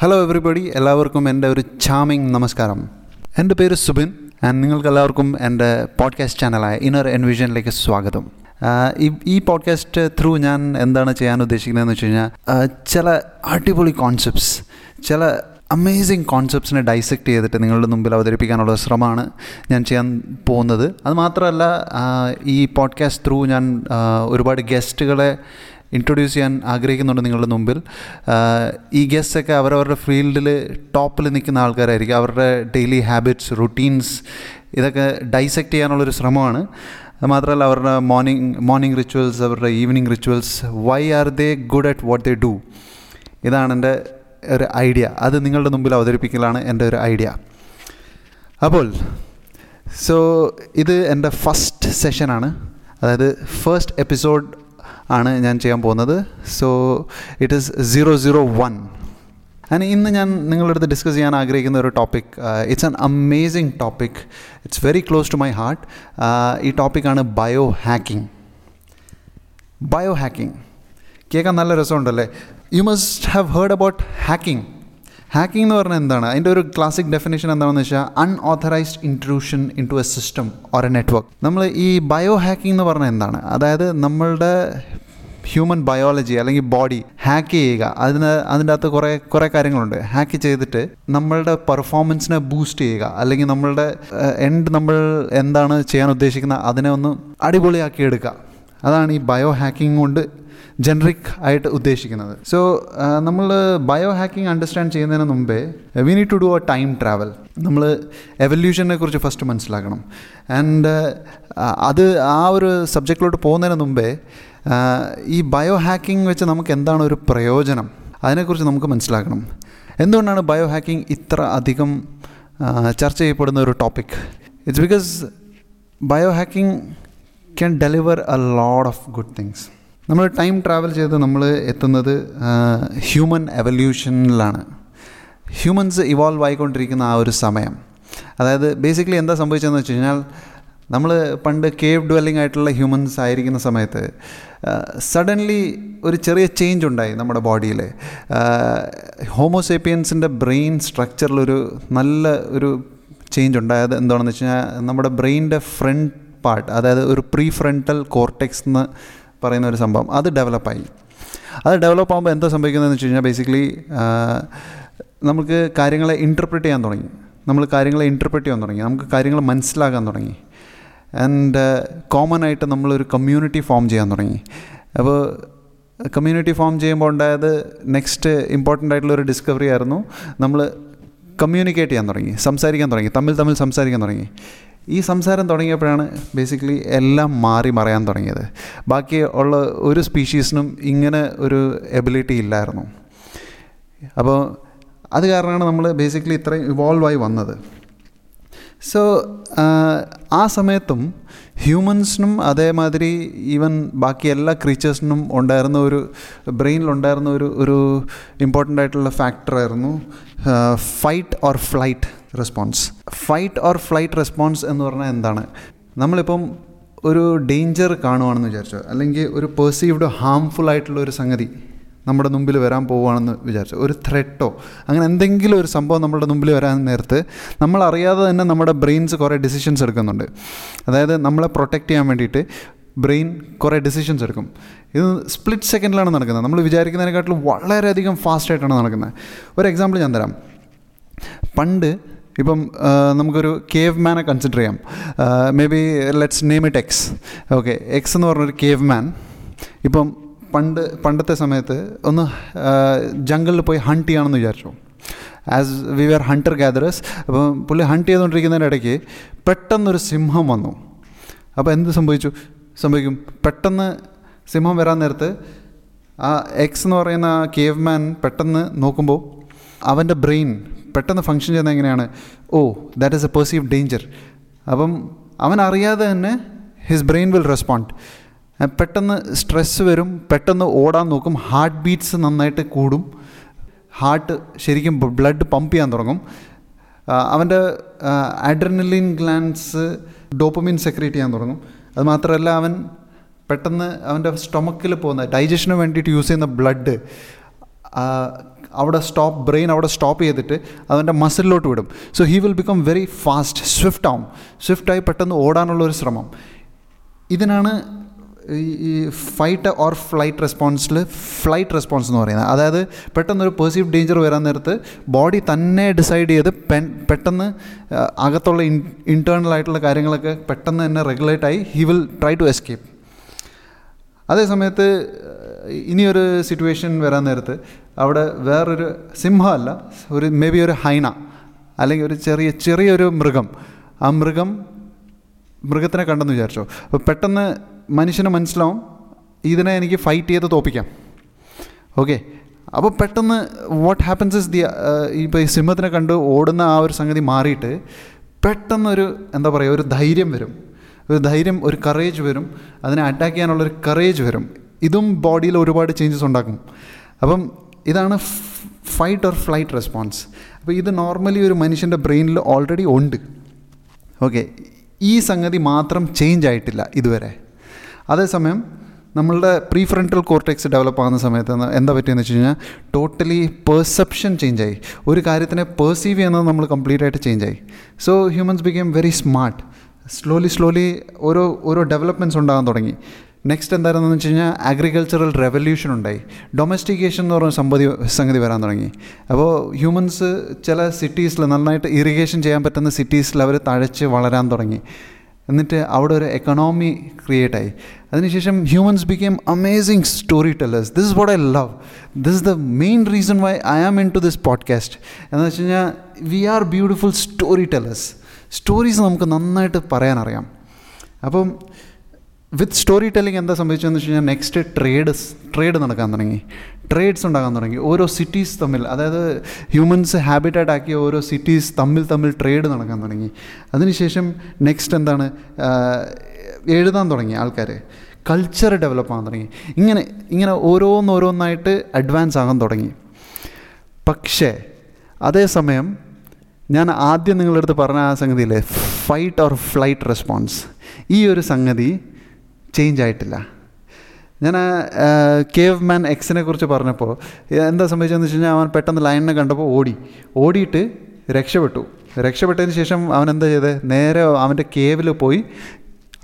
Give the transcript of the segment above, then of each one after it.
Hello everybody എല്ലാവർക്കും എന്റെ ഒരു ചാമിങ് നമസ്കാരം. എന്റെ പേര് സുബിൻ ആൻഡ് നിങ്ങൾക്ക് എല്ലാവർക്കും എന്റെ പോഡ്കാസ്റ്റ് ചാനലായ ഇന്നർ എൻവിഷനിലേക്ക് സ്വാഗതം. ഈ പോഡ്കാസ്റ്റ് ത്രൂ ഞാൻ എന്താണ് ചെയ്യാൻ ഉദ്ദേശിക്കുന്നതെന്ന് വെച്ച് കഴിഞ്ഞാൽ ചില അടിപൊളി കോൺസെപ്റ്റ്സ് ചില അമേസിങ് കോൺസെപ്റ്റ്സിനെ ഡൈസെക്റ്റ് ചെയ്തിട്ട് നിങ്ങളുടെ മുമ്പിൽ അവതരിപ്പിക്കാനുള്ള ശ്രമമാണ് ഞാൻ ചെയ്യാൻ പോകുന്നത്. അതുമാത്രമല്ല ഈ പോഡ്കാസ്റ്റ് ത്രൂ ഞാൻ ഒരുപാട് ഗസ്റ്റുകളെ ഇൻട്രൊഡ്യൂസ് ചെയ്യാൻ ആഗ്രഹിക്കുന്നുണ്ട് നിങ്ങളുടെ മുമ്പിൽ. ഈ ഗസ്റ്റൊക്കെ അവരവരുടെ ഫീൽഡിൽ ടോപ്പിൽ നിൽക്കുന്ന ആൾക്കാരായിരിക്കും. അവരുടെ ഡെയിലി ഹാബിറ്റ്സ് റുട്ടീൻസ് ഇതൊക്കെ ഡൈസെക്റ്റ് ചെയ്യാനുള്ളൊരു ശ്രമമാണ്. മാത്രമല്ല അവരുടെ മോർണിംഗ് മോർണിംഗ് റിച്വൽസ് അവരുടെ evening rituals why are they good at what they do ഇതാണ് എന്റെ ഒരു ഐഡിയ അത് നിങ്ങളുടെ മുമ്പിൽ അവതരിപ്പിക്കലാണ് എന്റെ ഒരു ഐഡിയ അപ്പോൾ സോ ഇത് എന്റെ ഫസ്റ്റ് സെഷനാണ് അതായത് ഫസ്റ്റ് എപ്പിസോഡ് ആണ് ഞാൻ ചെയ്യാൻ പോകുന്നത്. So it is zero zero one and ഇന്ന് ഞാൻ നിങ്ങളുടെ അടുത്ത് ഡിസ്കസ് ചെയ്യാൻ ആഗ്രഹിക്കുന്ന ഒരു topic it's an amazing topic it's very close to my heart ഈ ടോപ്പിക്കാണ് ബയോ ഹാക്കിംഗ് ബയോ ഹാക്കിംഗ് കേൾക്കാൻ നല്ല രസമുണ്ടല്ലേ? You must have heard about hacking hacking എന്ന് പറഞ്ഞാൽ എന്താണ്? അതിന്റെ ഒരു ക്ലാസിക് ഡെഫിനേഷൻ എന്താണെന്ന് വെച്ചാൽ unauthorised intrusion into a system or a network നമ്മൾ ഈ ബയോ ഹാക്കിംഗ് എന്ന് പറഞ്ഞാൽ എന്താണ്? അതായത് നമ്മളുടെ ഹ്യൂമൻ ബയോളജി അല്ലെങ്കിൽ ബോഡി ഹാക്ക് ചെയ്യുക. അതിന് അതിന്റെ അകത്ത് കുറേ കുറേ കാര്യങ്ങളുണ്ട്. ഹാക്ക് ചെയ്തിട്ട് നമ്മളുടെ പെർഫോമൻസിനെ ബൂസ്റ്റ് ചെയ്യുക. അല്ലെങ്കിൽ നമ്മളുടെ എൻഡ് നമ്മൾ എന്താണ് ചെയ്യാൻ ഉദ്ദേശിക്കുന്നത് അതിനെ ഒന്ന് അടിപൊളിയാക്കി എടുക്കുക. അതാണ് ഈ ബയോ ഹാക്കിംഗ് കൊണ്ട് ജനറിക് ആയിട്ട് ഉദ്ദേശിക്കുന്നത്. സോ നമ്മൾ ബയോ ഹാക്കിംഗ് അണ്ടർസ്റ്റാൻഡ് ചെയ്യുന്നതിന് മുമ്പേ we need to do a time travel നമ്മൾ എവല്യൂഷനെ കുറിച്ച് ഫസ്റ്റ് മനസ്സിലാക്കണം. ആൻഡ് അത് ആ ഒരു സബ്ജക്റ്റിലോട്ട് പോകുന്നതിന് മുമ്പേ ഈ ബയോ ഹാക്കിംഗ് വെച്ച് നമുക്ക് എന്താണ് ഒരു പ്രയോജനം? അതിനെക്കുറിച്ച് നമുക്ക് മനസ്സിലാക്കണം. എന്തുകൊണ്ടാണ് ബയോ ഹാക്കിംഗ് ഇത്ര അധികം ചർച്ച ചെയ്യപ്പെടുന്ന ഒരു topic it's because bio hacking can deliver a load of good things നമ്മൾ ടൈം ട്രാവൽ ചെയ്ത് നമ്മൾ എത്തുന്നത് ഹ്യൂമൻ എവല്യൂഷനിലാണ്. ഹ്യൂമൻസ് ഇവോൾവ് ആയിക്കൊണ്ടിരിക്കുന്ന ആ ഒരു സമയം. അതായത് ബേസിക്കലി എന്താ സംഭവിച്ചതെന്ന് വെച്ച് കഴിഞ്ഞാൽ നമ്മൾ പണ്ട് കേവ് ഡ്വെല്ലിംഗ് ആയിട്ടുള്ള ഹ്യൂമൻസ് ആയിരിക്കുന്ന സമയത്ത് സഡൻലി ഒരു ചെറിയ ചേഞ്ച് ഉണ്ടായി നമ്മുടെ ബോഡിയിൽ ഹോമോസേപ്പിയൻസിന്റെ ബ്രെയിൻ സ്ട്രക്ചറിലൊരു നല്ല ഒരു ചേഞ്ച് ഉണ്ടായത് എന്താണെന്ന് വെച്ച് കഴിഞ്ഞാൽ നമ്മുടെ ബ്രെയിനിന്റെ ഫ്രണ്ട് പാർട്ട് അതായത് ഒരു പ്രീ ഫ്രണ്ടൽ കോർട്ടെക്സ് എന്ന് പറയുന്ന ഒരു സംഭവം. അത് ഡെവലപ്പായി. അത് ഡെവലപ്പ് ആകുമ്പോൾ എന്താ സംഭവിക്കുന്നതെന്ന് വെച്ച് കഴിഞ്ഞാൽ ബേസിക്കലി നമുക്ക് കാര്യങ്ങളെ ഇന്റർപ്രറ്റ് ചെയ്യാൻ തുടങ്ങി. നമ്മൾ കാര്യങ്ങളെ ഇന്റർപ്രറ്റ് ചെയ്യാൻ തുടങ്ങി. നമുക്ക് കാര്യങ്ങൾ മനസ്സിലാക്കാൻ തുടങ്ങി. ആൻഡ് കോമൺ ആയിട്ട് നമ്മളൊരു കമ്മ്യൂണിറ്റി ഫോം ചെയ്യാൻ തുടങ്ങി. അപ്പോൾ കമ്മ്യൂണിറ്റി ഫോം ചെയ്യുമ്പോൾ ഉണ്ടായത് നെക്സ്റ്റ് ഇമ്പോർട്ടന്റ് ആയിട്ടുള്ള ഒരു ഡിസ്കവറി ആയിരുന്നു. നമ്മൾ കമ്മ്യൂണിക്കേറ്റ് ചെയ്യാൻ തുടങ്ങി. സംസാരിക്കാൻ തുടങ്ങി. തമ്മിൽ തമ്മിൽ സംസാരിക്കാൻ തുടങ്ങി. ഈ സംസാരം തുടങ്ങിയപ്പോഴാണ് ബേസിക്കലി എല്ലാം മാറി മറയാൻ തുടങ്ങിയത്. ബാക്കി ഉള്ള ഒരു സ്പീഷീസിനും ഇങ്ങനെ ഒരു എബിലിറ്റി ഇല്ലായിരുന്നു. അപ്പോൾ അത് കാരണമാണ് നമ്മൾ ബേസിക്കലി ഇത്രയും ഇവോൾവ് ആയി വന്നത്. സോ ആ സമയത്തും ഹ്യൂമൻസിനും അതേമാതിരി ഈവൻ ബാക്കി എല്ലാ ക്രീച്ചേഴ്സിനും ഉണ്ടായിരുന്ന ഒരു ബ്രെയിനിലുണ്ടായിരുന്ന ഒരു ഒരു ഇമ്പോർട്ടന്റ് ആയിട്ടുള്ള ഫാക്ടറായിരുന്നു fight or flight response fight or flight response എന്ന് പറഞ്ഞാൽ എന്താണ്? നമ്മളിപ്പം ഒരു ഡേഞ്ചർ കാണുവാണെന്ന് വിചാരിച്ചോ? അല്ലെങ്കിൽ ഒരു പെർസീവ്ഡ് ഹാംഫുൾ ആയിട്ടുള്ള ഒരു സംഗതി നമ്മുടെ മുമ്പിൽ വരാൻ പോവുകയാണെന്ന് വിചാരിച്ചു? ഒരു ത്രെട്ടോ അങ്ങനെ എന്തെങ്കിലും ഒരു സംഭവം നമ്മുടെ മുമ്പിൽ വരാൻ നേരത്ത് നമ്മൾ അറിയാതെ തന്നെ നമ്മുടെ ബ്രെയിൻസ് കുറേ ഡിസിഷൻസ് എടുക്കുന്നുണ്ട്. അതായത് നമ്മളെ പ്രൊട്ടക്റ്റ് ചെയ്യാൻ വേണ്ടിയിട്ട് ബ്രെയിൻ കുറേ ഡിസിഷൻസ് എടുക്കും. ഇത് സ്പ്ലിറ്റ് സെക്കൻഡിലാണ് നടക്കുന്നത്. നമ്മൾ വിചാരിക്കുന്നതിനെക്കാട്ടിലും വളരെയധികം ഫാസ്റ്റായിട്ടാണ് നടക്കുന്നത്. ഒരു എക്സാമ്പിൾ ഞാൻ തരാം. പണ്ട് ഇപ്പം നമുക്കൊരു കേവ് മാനെ കൺസിഡർ ചെയ്യാം. Maybe let's name it X okay X എന്ന് പറഞ്ഞൊരു കേവ് മാൻ ഇപ്പം പണ്ട് പണ്ടത്തെ സമയത്ത് ഒന്ന് ജംഗിളിൽ പോയി ഹണ്ട് ചെയ്യണമെന്ന് വിചാരിച്ചു? As we are hunter gatherers അപ്പം പുള്ളി ഹണ്ട് ചെയ്തുകൊണ്ടിരിക്കുന്നതിന്റെ ഇടയ്ക്ക് പെട്ടെന്നൊരു സിംഹം വന്നു. അപ്പോൾ എന്ത് സംഭവിച്ചു? സംഭവിക്കും. പെട്ടെന്ന് സിംഹം വരാൻ നേരത്ത് ആ എക്സ് എന്ന് പറയുന്ന കേവ് മാൻ പെട്ടെന്ന് നോക്കുമ്പോൾ അവന്റെ ബ്രെയിൻ പെട്ടെന്ന് ഫങ്ഷൻ ചെയ്യുന്നത് എങ്ങനെയാണ്? ഓ that is a perceive danger അപ്പം അവൻ അറിയാതെ തന്നെ ഹിസ് ബ്രെയിൻ വിൽ റെസ്പോണ്ട് പെട്ടെന്ന് സ്ട്രെസ്സ് വരും പെട്ടെന്ന് ഓടാൻ നോക്കും ഹാർട്ട് ബീറ്റ്സ് നന്നായിട്ട് കൂടും. ഹാർട്ട് ശരിക്കും ബ്ലഡ് പമ്പ് ചെയ്യാൻ തുടങ്ങും. അവന്റെ അഡ്രനലിൻ ഗ്ലാൻസ് ഡോപ്പമിൻ സെക്രേറ്റ് ചെയ്യാൻ തുടങ്ങും. അതുമാത്രമല്ല അവൻ പെട്ടെന്ന് അവന്റെ സ്റ്റൊമക്കിൽ പോകുന്ന ഡൈജഷന് വേണ്ടിയിട്ട് യൂസ് ചെയ്യുന്ന ബ്ലഡ് അവിടെ സ്റ്റോപ്പ് ബ്രെയിൻ അവിടെ സ്റ്റോപ്പ് ചെയ്തിട്ട് അവന്റെ മസിലിലോട്ട് വിടും. So he will become very fast swift ആവും സ്വിഫ്റ്റായി പെട്ടെന്ന് ഓടാനുള്ള ഒരു ശ്രമം. ഇതിനാണ് ഈ ഫൈറ്റ് ഓർ ഫ്ലൈറ്റ് റെസ്പോൺസിൽ ഫ്ലൈറ്റ് റെസ്പോൺസ് എന്ന് പറയുന്നത്. അതായത് പെട്ടെന്നൊരു പെർസീവ് ഡേഞ്ചർ വരാൻ നേരത്ത് ബോഡി തന്നെ ഡിസൈഡ് ചെയ്ത് പെൻ പെട്ടെന്ന് അകത്തുള്ള ഇൻ ഇന്റേർണൽ ആയിട്ടുള്ള കാര്യങ്ങളൊക്കെ പെട്ടെന്ന് തന്നെ റെഗുലേറ്റ് ആയി he will try to escape അതേ സമയത്ത് ഇനിയൊരു സിറ്റുവേഷൻ വരാൻ നേരത്ത് അവിടെ വേറൊരു സിംഹമല്ല ഒരു മേ ബി ഒരു ഹൈന അല്ലെങ്കിൽ ഒരു ചെറിയ ചെറിയൊരു മൃഗം. ആ മൃഗം മൃഗത്തിനെ കണ്ടെന്ന് വിചാരിച്ചോ. അപ്പോൾ പെട്ടെന്ന് മനുഷ്യന് മനസ്സിലാവും ഇതിനെ എനിക്ക് ഫൈറ്റ് ചെയ്ത് തോപ്പിക്കാം. ഓക്കെ അപ്പോൾ പെട്ടെന്ന് വാട്ട് ഹാപ്പൻസ് ഇസ് ദി ഇപ്പോൾ ഈ സിംഹത്തിനെ കണ്ട് ഓടുന്ന ആ ഒരു സംഗതി മാറിയിട്ട് പെട്ടെന്നൊരു എന്താ പറയുക ഒരു ധൈര്യം വരും. ഒരു ധൈര്യം ഒരു കറേജ് വരും. അതിനെ അറ്റാക്ക് ചെയ്യാനുള്ളൊരു കറേജ് വരും. ഇതും ബോഡിയിൽ ഒരുപാട് ചേഞ്ചസ് ഉണ്ടാക്കും. അപ്പം ഇതാണ് ഫൈറ്റ് ഓർ ഫ്ലൈറ്റ് റെസ്പോൺസ് അപ്പോൾ ഇത് നോർമലി ഒരു മനുഷ്യന്റെ ബ്രെയിനിൽ ഓൾറെഡി ഉണ്ട്. ഓക്കെ ഈ സംഗതി മാത്രം ചേഞ്ച് ആയിട്ടില്ല ഇതുവരെ. അതേസമയം നമ്മളുടെ പ്രീ ഫ്രണ്ടൽ കോർട്ടെക്സ് ഡെവലപ്പ് ആകുന്ന സമയത്ത് എന്താ പറ്റിയെന്ന് വെച്ച് കഴിഞ്ഞാൽ ടോട്ടലി പെർസെപ്ഷൻ ചേഞ്ച് ആയി. ഒരു കാര്യത്തിനെ പെർസീവ് ചെയ്യുന്നത് നമ്മൾ കംപ്ലീറ്റ് ആയിട്ട് ചേഞ്ച് ആയി. So humans became very smart slowly slowly ഓരോ ഓരോ ഡെവലപ്മെന്റ്സ് ഉണ്ടാകാൻ തുടങ്ങി. നെക്സ്റ്റ് എന്തായിരുന്നെന്ന് വെച്ച് കഴിഞ്ഞാൽ അഗ്രികൾച്ചറൽ റെവല്യൂഷൻ ഉണ്ടായി. ഡൊമസ്റ്റിക്കേഷൻ എന്ന് പറഞ്ഞ സംഗതി സംഗതി വരാൻ തുടങ്ങി. അപ്പോൾ ഹ്യൂമൻസ് ചില സിറ്റീസിൽ നന്നായിട്ട് ഇറിഗേഷൻ ചെയ്യാൻ പറ്റുന്ന സിറ്റീസിൽ അവർ തഴച്ച് വളരാൻ തുടങ്ങി. എന്നിട്ട് അവിടെ ഒരു എക്കണോമി ക്രിയേറ്റ് ആയി. അതിനുശേഷം humans became amazing story tellers this what I love this is the main reason why I am into this podcast എന്ന് വെച്ച് കഴിഞ്ഞാൽ we are beautiful story tellers stories നമുക്ക് നന്നായിട്ട് പറയാനറിയാം അപ്പം വിത്ത് സ്റ്റോറി ടെല്ലിംഗ് എന്താ സംഭവിച്ചതെന്ന് വെച്ച് കഴിഞ്ഞാൽ നെക്സ്റ്റ് ട്രേഡ്സ് ട്രേഡ് നടക്കാൻ തുടങ്ങി. ട്രേഡ്സ് ഉണ്ടാകാൻ തുടങ്ങി. ഓരോ സിറ്റീസ് തമ്മിൽ അതായത് ഹ്യൂമൻസ് ഹാബിറ്റായിട്ട് ആക്കിയ ഓരോ സിറ്റീസ് തമ്മിൽ തമ്മിൽ ട്രേഡ് നടക്കാൻ തുടങ്ങി. അതിനുശേഷം നെക്സ്റ്റ് എന്താണ്? എഴുതാൻ തുടങ്ങി ആൾക്കാർ കൾച്ചർ ഡെവലപ്പ് ആകാൻ തുടങ്ങി. ഇങ്ങനെ ഇങ്ങനെ ഓരോന്നോരോന്നായിട്ട് അഡ്വാൻസ് ആകാൻ തുടങ്ങി. പക്ഷേ അതേസമയം ഞാൻ ആദ്യം നിങ്ങളുടെ അടുത്ത് പറഞ്ഞ ആ സംഗതിയില്ലേ? ഫൈറ്റ് ഓർ ഫ്ലൈറ്റ് റെസ്പോൺസ് ഈ ഒരു സംഗതി ചേഞ്ച് ആയിട്ടില്ല. ഞാൻ കേവ് മാൻ എക്സിനെ കുറിച്ച് പറഞ്ഞപ്പോൾ എന്താ സംഭവിച്ചതെന്ന് വെച്ച് കഴിഞ്ഞാൽ അവൻ പെട്ടെന്ന് ലൈനിനെ കണ്ടപ്പോൾ ഓടി. ഓടിയിട്ട് രക്ഷപ്പെട്ടു. രക്ഷപ്പെട്ടതിന് ശേഷം അവൻ എന്താ ചെയ്തത് നേരെ അവന്റെ കേവിൽ പോയി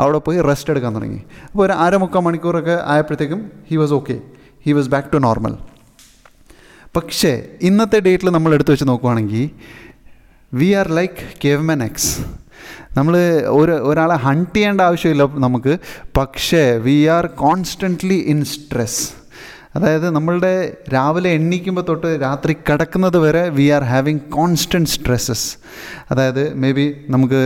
അവിടെ പോയി റെസ്റ്റ് എടുക്കാൻ തുടങ്ങി. അപ്പോൾ ഒരു അരമുക്കാൽ മണിക്കൂറൊക്കെ ആയപ്പോഴത്തേക്കും he was okay he was back to normal പക്ഷേ ഇന്നത്തെ ഡേറ്റിൽ നമ്മൾ എടുത്തു വെച്ച് നോക്കുവാണെങ്കിൽ we are like cave man ex നമ്മൾ ഒരു ഒരാളെ ഹണ്ട് ചെയ്യേണ്ട ആവശ്യമില്ല നമുക്ക്. പക്ഷേ we are constantly in stress അതായത് നമ്മളുടെ രാവിലെ എണ്ണീക്കുമ്പോൾ തൊട്ട് രാത്രി കിടക്കുന്നത് വരെ we are having constant stresses അതായത് മേ ബി നമുക്ക്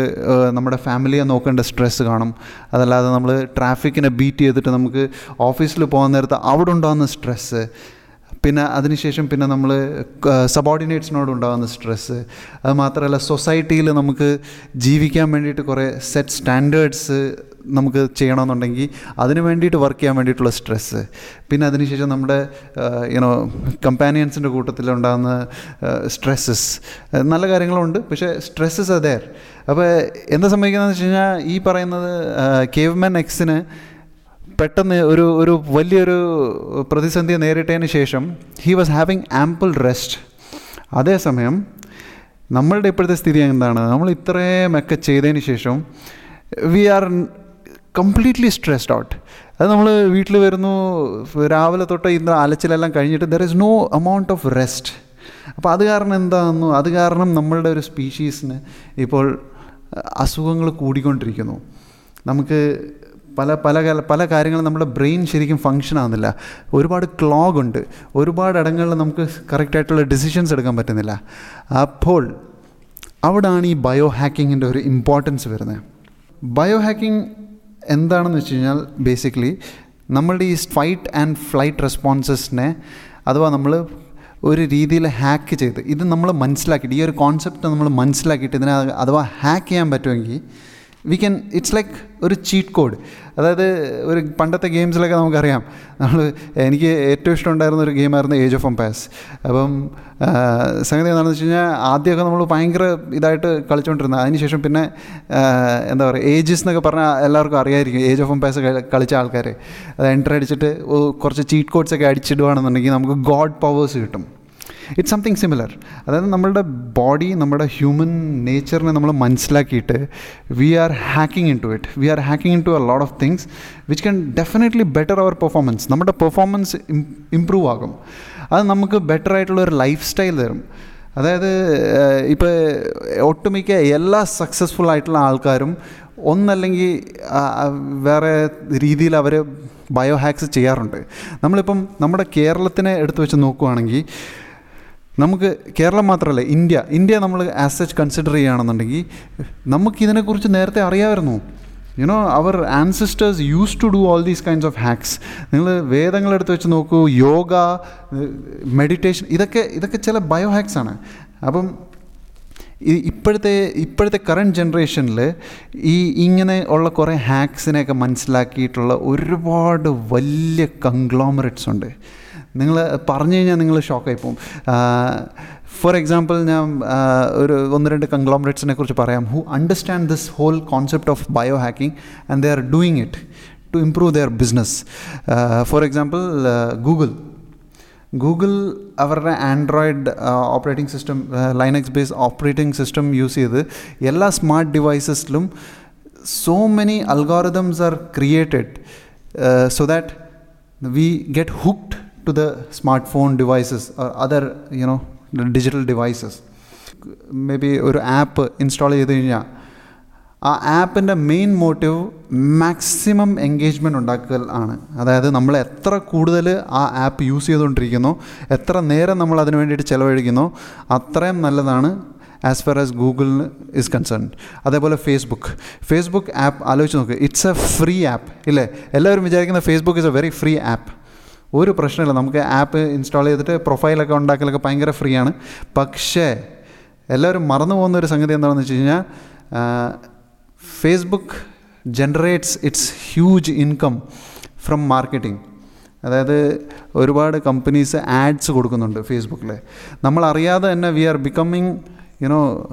നമ്മുടെ ഫാമിലിയെ നോക്കേണ്ട സ്ട്രെസ്സ് കാണും. അതല്ലാതെ നമ്മൾ ട്രാഫിക്കിനെ ബീറ്റ് ചെയ്തിട്ട് നമുക്ക് ഓഫീസിൽ പോകുന്ന നേരത്ത് അവിടെ ഉണ്ടാകുന്ന സ്ട്രെസ്സ് പിന്നെ അതിനുശേഷം പിന്നെ നമ്മൾ സബോർഡിനേറ്റ്സിനോട് ഉണ്ടാകുന്ന സ്ട്രെസ്സ് അത് മാത്രമല്ല സൊസൈറ്റിയിൽ നമുക്ക് ജീവിക്കാൻ വേണ്ടിയിട്ട് കുറേ സെറ്റ് സ്റ്റാൻഡേർഡ്സ് നമുക്ക് ചെയ്യണമെന്നുണ്ടെങ്കിൽ അതിന് വേണ്ടിയിട്ട് വർക്ക് ചെയ്യാൻ വേണ്ടിയിട്ടുള്ള സ്ട്രെസ്സ് പിന്നെ അതിനുശേഷം നമ്മുടെ യുനോ കമ്പാനിയൻസിന്റെ കൂട്ടത്തിലുണ്ടാകുന്ന സ്ട്രെസ്സസ് നല്ല കാര്യങ്ങളുണ്ട് പക്ഷേ സ്ട്രെസ്സസ് അതേർ അപ്പോൾ എന്താ സംഭവിക്കുന്നതെന്ന് വെച്ച് കഴിഞ്ഞാൽ ഈ പറയുന്നത് കേവ്മാൻ എക്സിന് പെട്ടെന്ന് ഒരു ഒരു വലിയൊരു പ്രതിസന്ധി നേരിട്ടതിന് ശേഷം he was having ample rest അതേസമയം നമ്മളുടെ ഇപ്പോഴത്തെ സ്ഥിതി എന്താണ്? നമ്മൾ ഇത്രയുമൊക്കെ ചെയ്തതിന് ശേഷം we are completely stressed out അത് നമ്മൾ വീട്ടിൽ വരുന്നു രാവിലെ തൊട്ട് ഇന്ന് അലച്ചിലെല്ലാം കഴിഞ്ഞിട്ട് there is no amount of rest അപ്പോൾ അത് കാരണം എന്താണെന്നു? അത് കാരണം നമ്മളുടെ ഒരു സ്പീഷീസിന് ഇപ്പോൾ അസുഖങ്ങൾ കൂടിക്കൊണ്ടിരിക്കുന്നു. നമുക്ക് പല പല പല കാര്യങ്ങളും നമ്മുടെ ബ്രെയിൻ ശരിക്കും ഫങ്ഷൻ ആകുന്നില്ല ഒരുപാട് ക്ലോഗ് ഉണ്ട്. ഒരുപാട് ഇടങ്ങളിൽ നമുക്ക് കറക്റ്റായിട്ടുള്ള ഡിസിഷൻസ് എടുക്കാൻ പറ്റുന്നില്ല. അപ്പോൾ അവിടാണ് ഈ ബയോ ഹാക്കിങ്ങിന്റെ ഒരു ഇമ്പോർട്ടൻസ് വരുന്നത്. ബയോ ഹാക്കിംഗ് എന്താണെന്ന് വെച്ച് കഴിഞ്ഞാൽ ബേസിക്കലി നമ്മളുടെ ഈ ഫൈറ്റ് ആൻഡ് ഫ്ലൈറ്റ് റെസ്പോൺസസിനെ അഥവാ നമ്മൾ ഒരു രീതിയിൽ ഹാക്ക് ചെയ്ത് ഇത് നമ്മൾ മനസ്സിലാക്കിയിട്ട് ഈ ഒരു കോൺസെപ്റ്റ് നമ്മൾ മനസ്സിലാക്കിയിട്ട് ഇതിനെ അഥവാ ഹാക്ക് ചെയ്യാൻ പറ്റുമെങ്കിൽ വി ക്യാൻ ഇറ്റ്സ് ലൈക്ക് ഒരു ചീറ്റ് കോഡ് അതായത് ഒരു പണ്ടത്തെ ഗെയിംസിലൊക്കെ നമുക്കറിയാം. നമ്മൾ എനിക്ക് ഏറ്റവും ഇഷ്ടമുണ്ടായിരുന്ന ഒരു ഗെയിമായിരുന്നു ഏജ് ഓഫ് എംപയർസ് അപ്പം സംഗതി എന്താണെന്ന് വെച്ച് കഴിഞ്ഞാൽ ആദ്യമൊക്കെ നമ്മൾ ഭയങ്കര ഇതായിട്ട് കളിച്ചുകൊണ്ടിരുന്നത് അതിനുശേഷം പിന്നെ എന്താ പറയുക ഏജസ് എന്നൊക്കെ പറഞ്ഞാൽ എല്ലാവർക്കും അറിയായിരിക്കും ഏജ് ഓഫ് എംപയർസ് കളിച്ച ആൾക്കാർ അത് എന്റർ അടിച്ചിട്ട് കുറച്ച് ചീറ്റ് കോഡ്സൊക്കെ അടിച്ചിടുകയാണെന്നുണ്ടെങ്കിൽ നമുക്ക് ഗോഡ് പവേഴ്സ് കിട്ടും. ഇറ്റ്സ് സംതിങ് സിമിലർ അതായത് നമ്മളുടെ ബോഡി നമ്മുടെ ഹ്യൂമൻ നേച്ചറിനെ നമ്മൾ മനസ്സിലാക്കിയിട്ട് we are hacking into it we are hacking into a lot of things which can definitely better our performance നമ്മുടെ പെർഫോമൻസ് ഇംപ്രൂവ് ആകും. അത് നമുക്ക് ബെറ്റർ ആയിട്ടുള്ള ഒരു ലൈഫ് സ്റ്റൈൽ തരും. അതായത് ഇപ്പോൾ ഒട്ടുമിക്ക എല്ലാ സക്സസ്ഫുൾ ആയിട്ടുള്ള ആൾക്കാരും ഒന്നല്ലെങ്കിൽ വേറെ രീതിയിൽ അവർ ബയോ ഹാക്സ് ചെയ്യാറുണ്ട്. നമ്മളിപ്പം നമ്മുടെ കേരളത്തിനെ എടുത്തു വെച്ച് നോക്കുകയാണെങ്കിൽ നമുക്ക് കേരളം മാത്രമല്ല ഇന്ത്യ. ഇന്ത്യ നമ്മൾ ആസ് സച്ച് കൺസിഡർ ചെയ്യുകയാണെന്നുണ്ടെങ്കിൽ നമുക്കിതിനെക്കുറിച്ച് നേരത്തെ അറിയാമായിരുന്നു. You know our ancestors used to do all these kinds of hacks നിങ്ങൾ വേദങ്ങളെടുത്ത് വെച്ച് നോക്കൂ യോഗ മെഡിറ്റേഷൻ ഇതൊക്കെ ഇതൊക്കെ ചില ബയോ ഹാക്സ് ആണ്. അപ്പം ഇപ്പോഴത്തെ ഇപ്പോഴത്തെ കറണ്ട് ജനറേഷനിൽ ഈ ഇങ്ങനെ ഉള്ള കുറേ ഹാക്സിനെയൊക്കെ മനസ്സിലാക്കിയിട്ടുള്ള ഒരുപാട് വലിയ കൺഗ്ലോമറേറ്റ്സ് ഉണ്ട്. നിങ്ങൾ പറഞ്ഞു കഴിഞ്ഞാൽ നിങ്ങൾ ഷോക്കായി പോകും ഫോർ എക്സാമ്പിൾ ഞാൻ ഒരു ഒന്ന് രണ്ട് കൺഗ്ലോമറേറ്റ്സിനെ കുറിച്ച് പറയാം. Who understand this whole concept of bio hacking and they are doing it to improve their business for example Google Google അവരുടെ Android operating system Linux base operating system use ചെയ്ത് എല്ലാ smart ഡിവൈസസിലും so many algorithms are created so that we get hooked to the smart phone devices other you know digital devices maybe ഒരു app install ചെയ്ത് കഴിഞ്ഞാൽ ആ ആപ്പിന്റെ main motive maximum engagement ഉണ്ടാക്കൽ ആണ്. അതായത് നമ്മൾ എത്ര കൂടുതൽ ആ ആപ്പ് യൂസ് ചെയ്തുകൊണ്ടിരിക്കുന്നു എത്ര നേരം നമ്മൾ അതിന് വേണ്ടിയിട്ട് ചിലവഴിക്കുന്നു അത്രയും നല്ലതാണ് ആസ് ഫാർ ആസ് ഗൂഗിളിന് ഇസ് കൺസേൺ അതേപോലെ ഫേസ്ബുക്ക് ഫേസ്ബുക്ക് ആപ്പ് ആലോചിച്ച് നോക്ക് ഇറ്റ്സ് എ ഫ്രീ ആപ്പ് ഇല്ലേ? എല്ലാവരും വിചാരിക്കുന്ന Facebook is a very free app ഒരു പ്രശ്നമില്ല. നമുക്ക് ആപ്പ് ഇൻസ്റ്റാൾ ചെയ്തിട്ട് പ്രൊഫൈലൊക്കെ ഉണ്ടാക്കലൊക്കെ ഭയങ്കര ഫ്രീ ആണ്. പക്ഷേ എല്ലാവരും മറന്നു പോകുന്ന ഒരു സംഗതി എന്താണെന്ന് വെച്ച് കഴിഞ്ഞാൽ Facebook generates it's huge income from marketing അതായത് ഒരുപാട് കമ്പനീസ് ആഡ്സ് കൊടുക്കുന്നുണ്ട് ഫേസ്ബുക്കിൽ നമ്മളറിയാതെ തന്നെ we are becoming you know